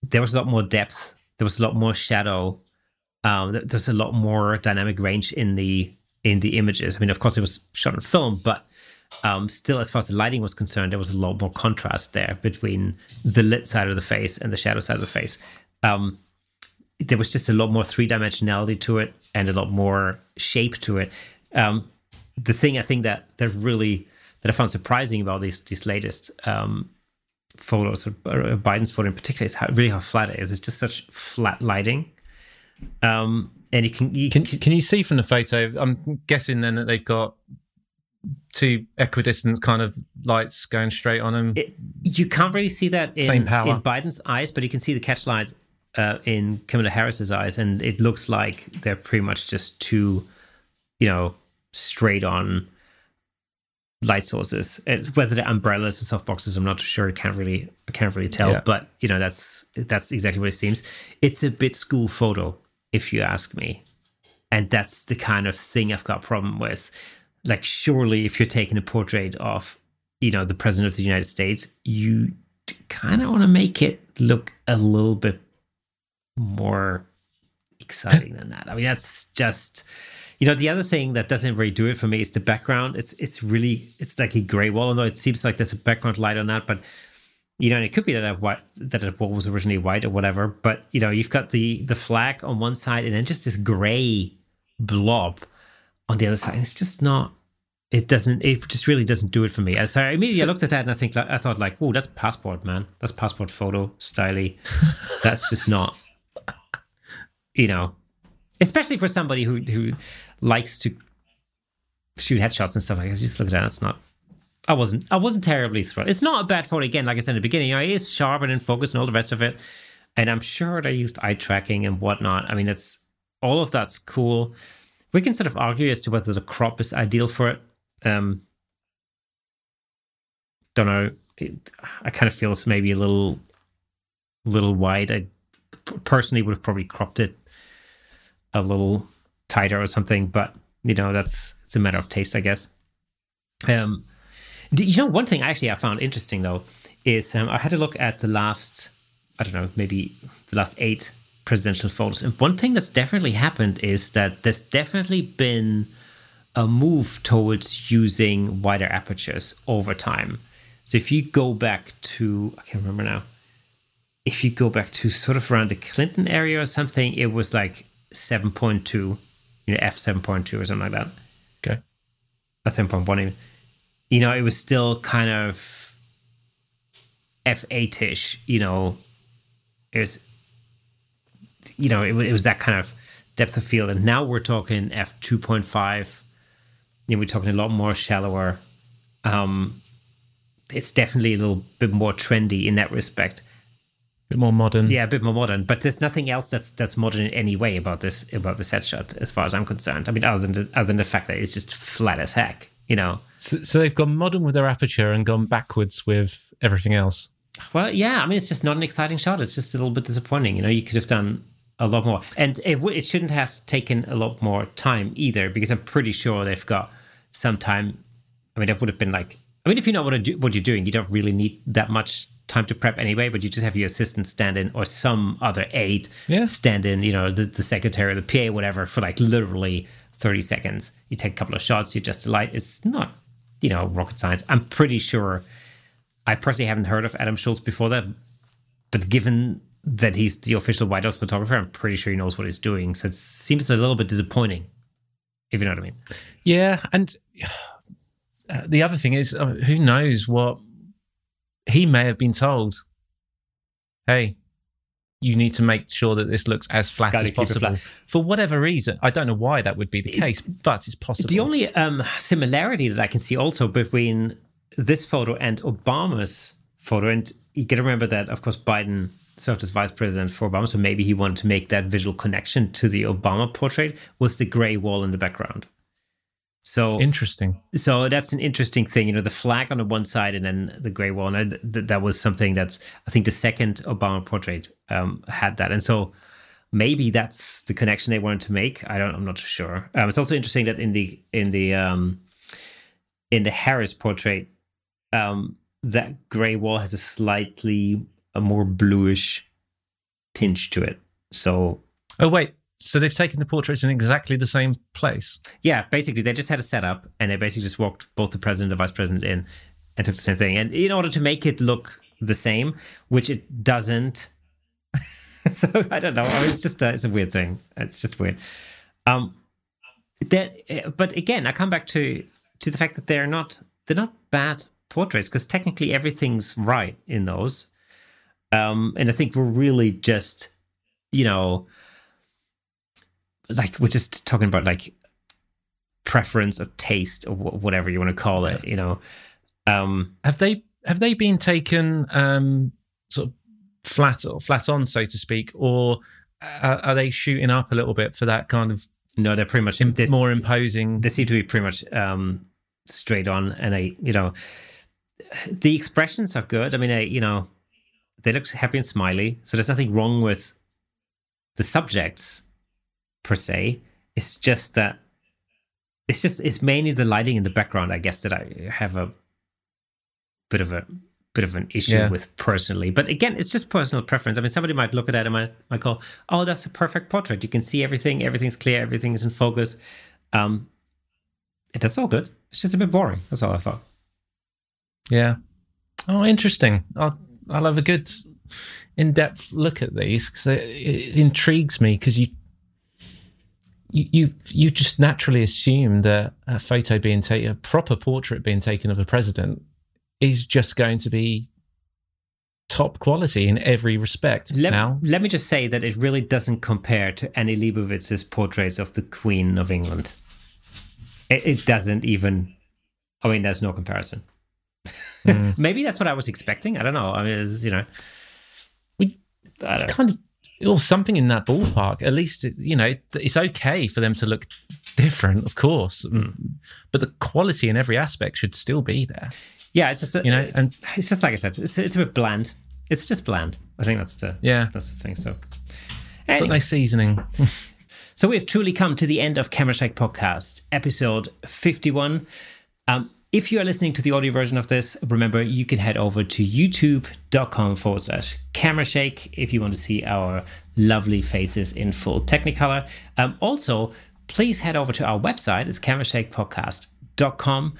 there was a lot more depth, there was a lot more shadow, um, there's a lot more dynamic range in the in the images. I mean, of course, it was shot on film, but um, still, as far as the lighting was concerned, there was a lot more contrast there between the lit side of the face and the shadow side of the face. Um, there was just a lot more three dimensionality to it and a lot more shape to it. Um, the thing I think that that really that I found surprising about these these latest um, photos, of Biden's photo in particular, is how really how flat it is. It's just such flat lighting um, and you can, you can can you see from the photo? I'm guessing then that they've got two equidistant kind of lights going straight on them. It, you can't really see that in, Same power. in Biden's eyes, but you can see the catch lights uh, in Kamala Harris's eyes, and it looks like they're pretty much just two, you know, straight on light sources. It, whether they're umbrellas or soft boxes, I'm not sure. I can't really, I can't really tell. Yeah. But you know, that's that's exactly what it seems. It's a bit school photo if you ask me. And that's the kind of thing I've got a problem with. Like, surely, if you're taking a portrait of, you know, the president of the United States, you kind of want to make it look a little bit more exciting than that. I mean, that's just, you know, the other thing that doesn't really do it for me is the background. It's it's really it's like a gray wall. Although it seems like there's a background light on that, but you know, and it could be that white that wall was originally white or whatever, but you know, you've got the the flag on one side and then just this gray blob on the other side. It's just not. It doesn't. It just really doesn't do it for me. So I immediately so, I looked at that and I think I thought like, oh, that's passport, man. That's passport photo styly. that's just not. You know, especially for somebody who who likes to shoot headshots and stuff like that. Just look at that. That's not I wasn't I wasn't terribly thrilled. It's not a bad photo again, like I said in the beginning. You know, it is sharp and in focus and all the rest of it. And I'm sure they used eye tracking and whatnot. I mean, it's all of that's cool. We can sort of argue as to whether the crop is ideal for it. Um, don't know. It, I kind of feel it's maybe a little, little wide. I personally would have probably cropped it a little tighter or something, but you know that's it's a matter of taste, I guess. Um, you know, one thing actually I found interesting though is um, I had to look at the last, I don't know, maybe the last eight presidential photos, and one thing that's definitely happened is that there's definitely been a move towards using wider apertures over time. So if you go back to, I can't remember now, if you go back to sort of around the Clinton area or something, it was like 7.2, you know, f 7.2 or something like that. Okay. Or 7.1 even. You know, it was still kind of f8 ish, you know, it was, you know, it, it was that kind of depth of field. And now we're talking f2.5. You know, we're talking a lot more shallower. Um, it's definitely a little bit more trendy in that respect A bit more modern. Yeah, a bit more modern. But there's nothing else that's that's modern in any way about this about this headshot, as far as I'm concerned. I mean, other than the, other than the fact that it's just flat as heck, you know. So, so they've gone modern with their aperture and gone backwards with everything else. Well, yeah. I mean, it's just not an exciting shot. It's just a little bit disappointing. You know, you could have done a lot more, and it w- it shouldn't have taken a lot more time either, because I'm pretty sure they've got some time. I mean, that would have been like. I mean, if you know what, do, what you're doing, you don't really need that much time to prep anyway, but you just have your assistant stand in or some other aide yeah. stand in, you know, the, the secretary the PA, whatever, for like literally 30 seconds. You take a couple of shots, you adjust the light. It's not, you know, rocket science. I'm pretty sure I personally haven't heard of Adam Schultz before that, but given that he's the official White House photographer, I'm pretty sure he knows what he's doing. So it seems a little bit disappointing, if you know what I mean. Yeah. And uh, the other thing is, uh, who knows what he may have been told, hey, you need to make sure that this looks as flat Gotta as possible. Flat. For whatever reason, I don't know why that would be the case, but it's possible. The only um, similarity that I can see also between this photo and Obama's photo, and you got to remember that, of course, Biden served as vice president for Obama, so maybe he wanted to make that visual connection to the Obama portrait, was the gray wall in the background. So interesting. So that's an interesting thing, you know, the flag on the one side and then the gray wall. And th- that was something that's, I think, the second Obama portrait um, had that, and so maybe that's the connection they wanted to make. I don't, I'm not sure. Um, it's also interesting that in the in the um, in the Harris portrait, um, that gray wall has a slightly a more bluish tinge to it. So, oh wait, so they've taken the portraits in exactly the same place. Yeah, basically they just had a setup and they basically just walked both the president and the vice president in and took the same thing. And in order to make it look the same, which it doesn't. so I don't know. I mean, it's just a, it's a weird thing. It's just weird. Um, that, but again, I come back to to the fact that they're not they're not bad portraits because technically everything's right in those. Um, and I think we're really just, you know, like we're just talking about like preference or taste or whatever you want to call it you know? Um have they have they been taken um sort of flat or flat on so to speak or are, are they shooting up a little bit for that kind of no they're pretty much this, more imposing? They seem to be pretty much um straight on and I you know the expressions are good. I mean I, you know they look happy and smiley so there's nothing wrong with the subjects per se. It's just that it's just it's mainly the lighting in the background, I guess, that I have a bit of a bit of an issue yeah. with personally. But again, it's just personal preference. I mean, somebody might look at that and might, might go, "Oh, that's a perfect portrait. You can see everything. Everything's clear. Everything is in focus." Um, that's all good. It's just a bit boring. That's all I thought. Yeah. Oh, interesting. I'll I'll have a good in-depth look at these because it, it intrigues me because you you, you just naturally assume that a photo being taken, a proper portrait being taken of a president, is just going to be top quality in every respect. Let, now, let me just say that it really doesn't compare to Annie Leibovitz's portraits of the Queen of England. It, it doesn't even. I mean, there's no comparison. Mm. Maybe that's what I was expecting. I don't know. I mean, it's, you know, we, it's kind of or something in that ballpark. At least, you know, it's okay for them to look different, of course, mm. but the quality in every aspect should still be there. Yeah, it's just a, you know, and it's just like I said, it's it's a bit bland. It's just bland. I think that's the yeah, that's the thing. So, anyway. but no seasoning. So we've truly come to the end of Camera Shake Podcast, episode 51. Um, if you are listening to the audio version of this, remember you can head over to youtube.com forward slash camera shake if you want to see our lovely faces in full Technicolor. Um, also, please head over to our website, it's camerashakepodcast.com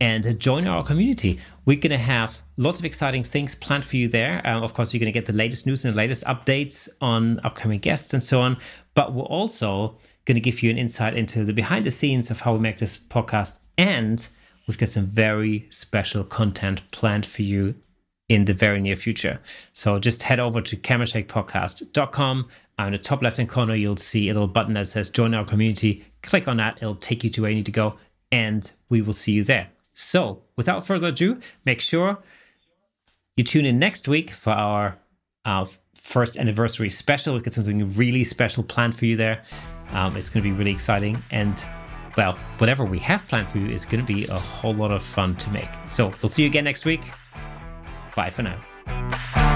and join our community. We're going to have lots of exciting things planned for you there. Um, of course, you're going to get the latest news and the latest updates on upcoming guests and so on. But we're also going to give you an insight into the behind the scenes of how we make this podcast. And we've got some very special content planned for you in the very near future. So just head over to camerashakepodcast.com. In the top left hand corner, you'll see a little button that says join our community. Click on that, it'll take you to where you need to go, and we will see you there. So, without further ado, make sure you tune in next week for our first anniversary special. We've got something really special planned for you there. Um, it's going to be really exciting. And, well, whatever we have planned for you is going to be a whole lot of fun to make. So, we'll see you again next week. Bye for now.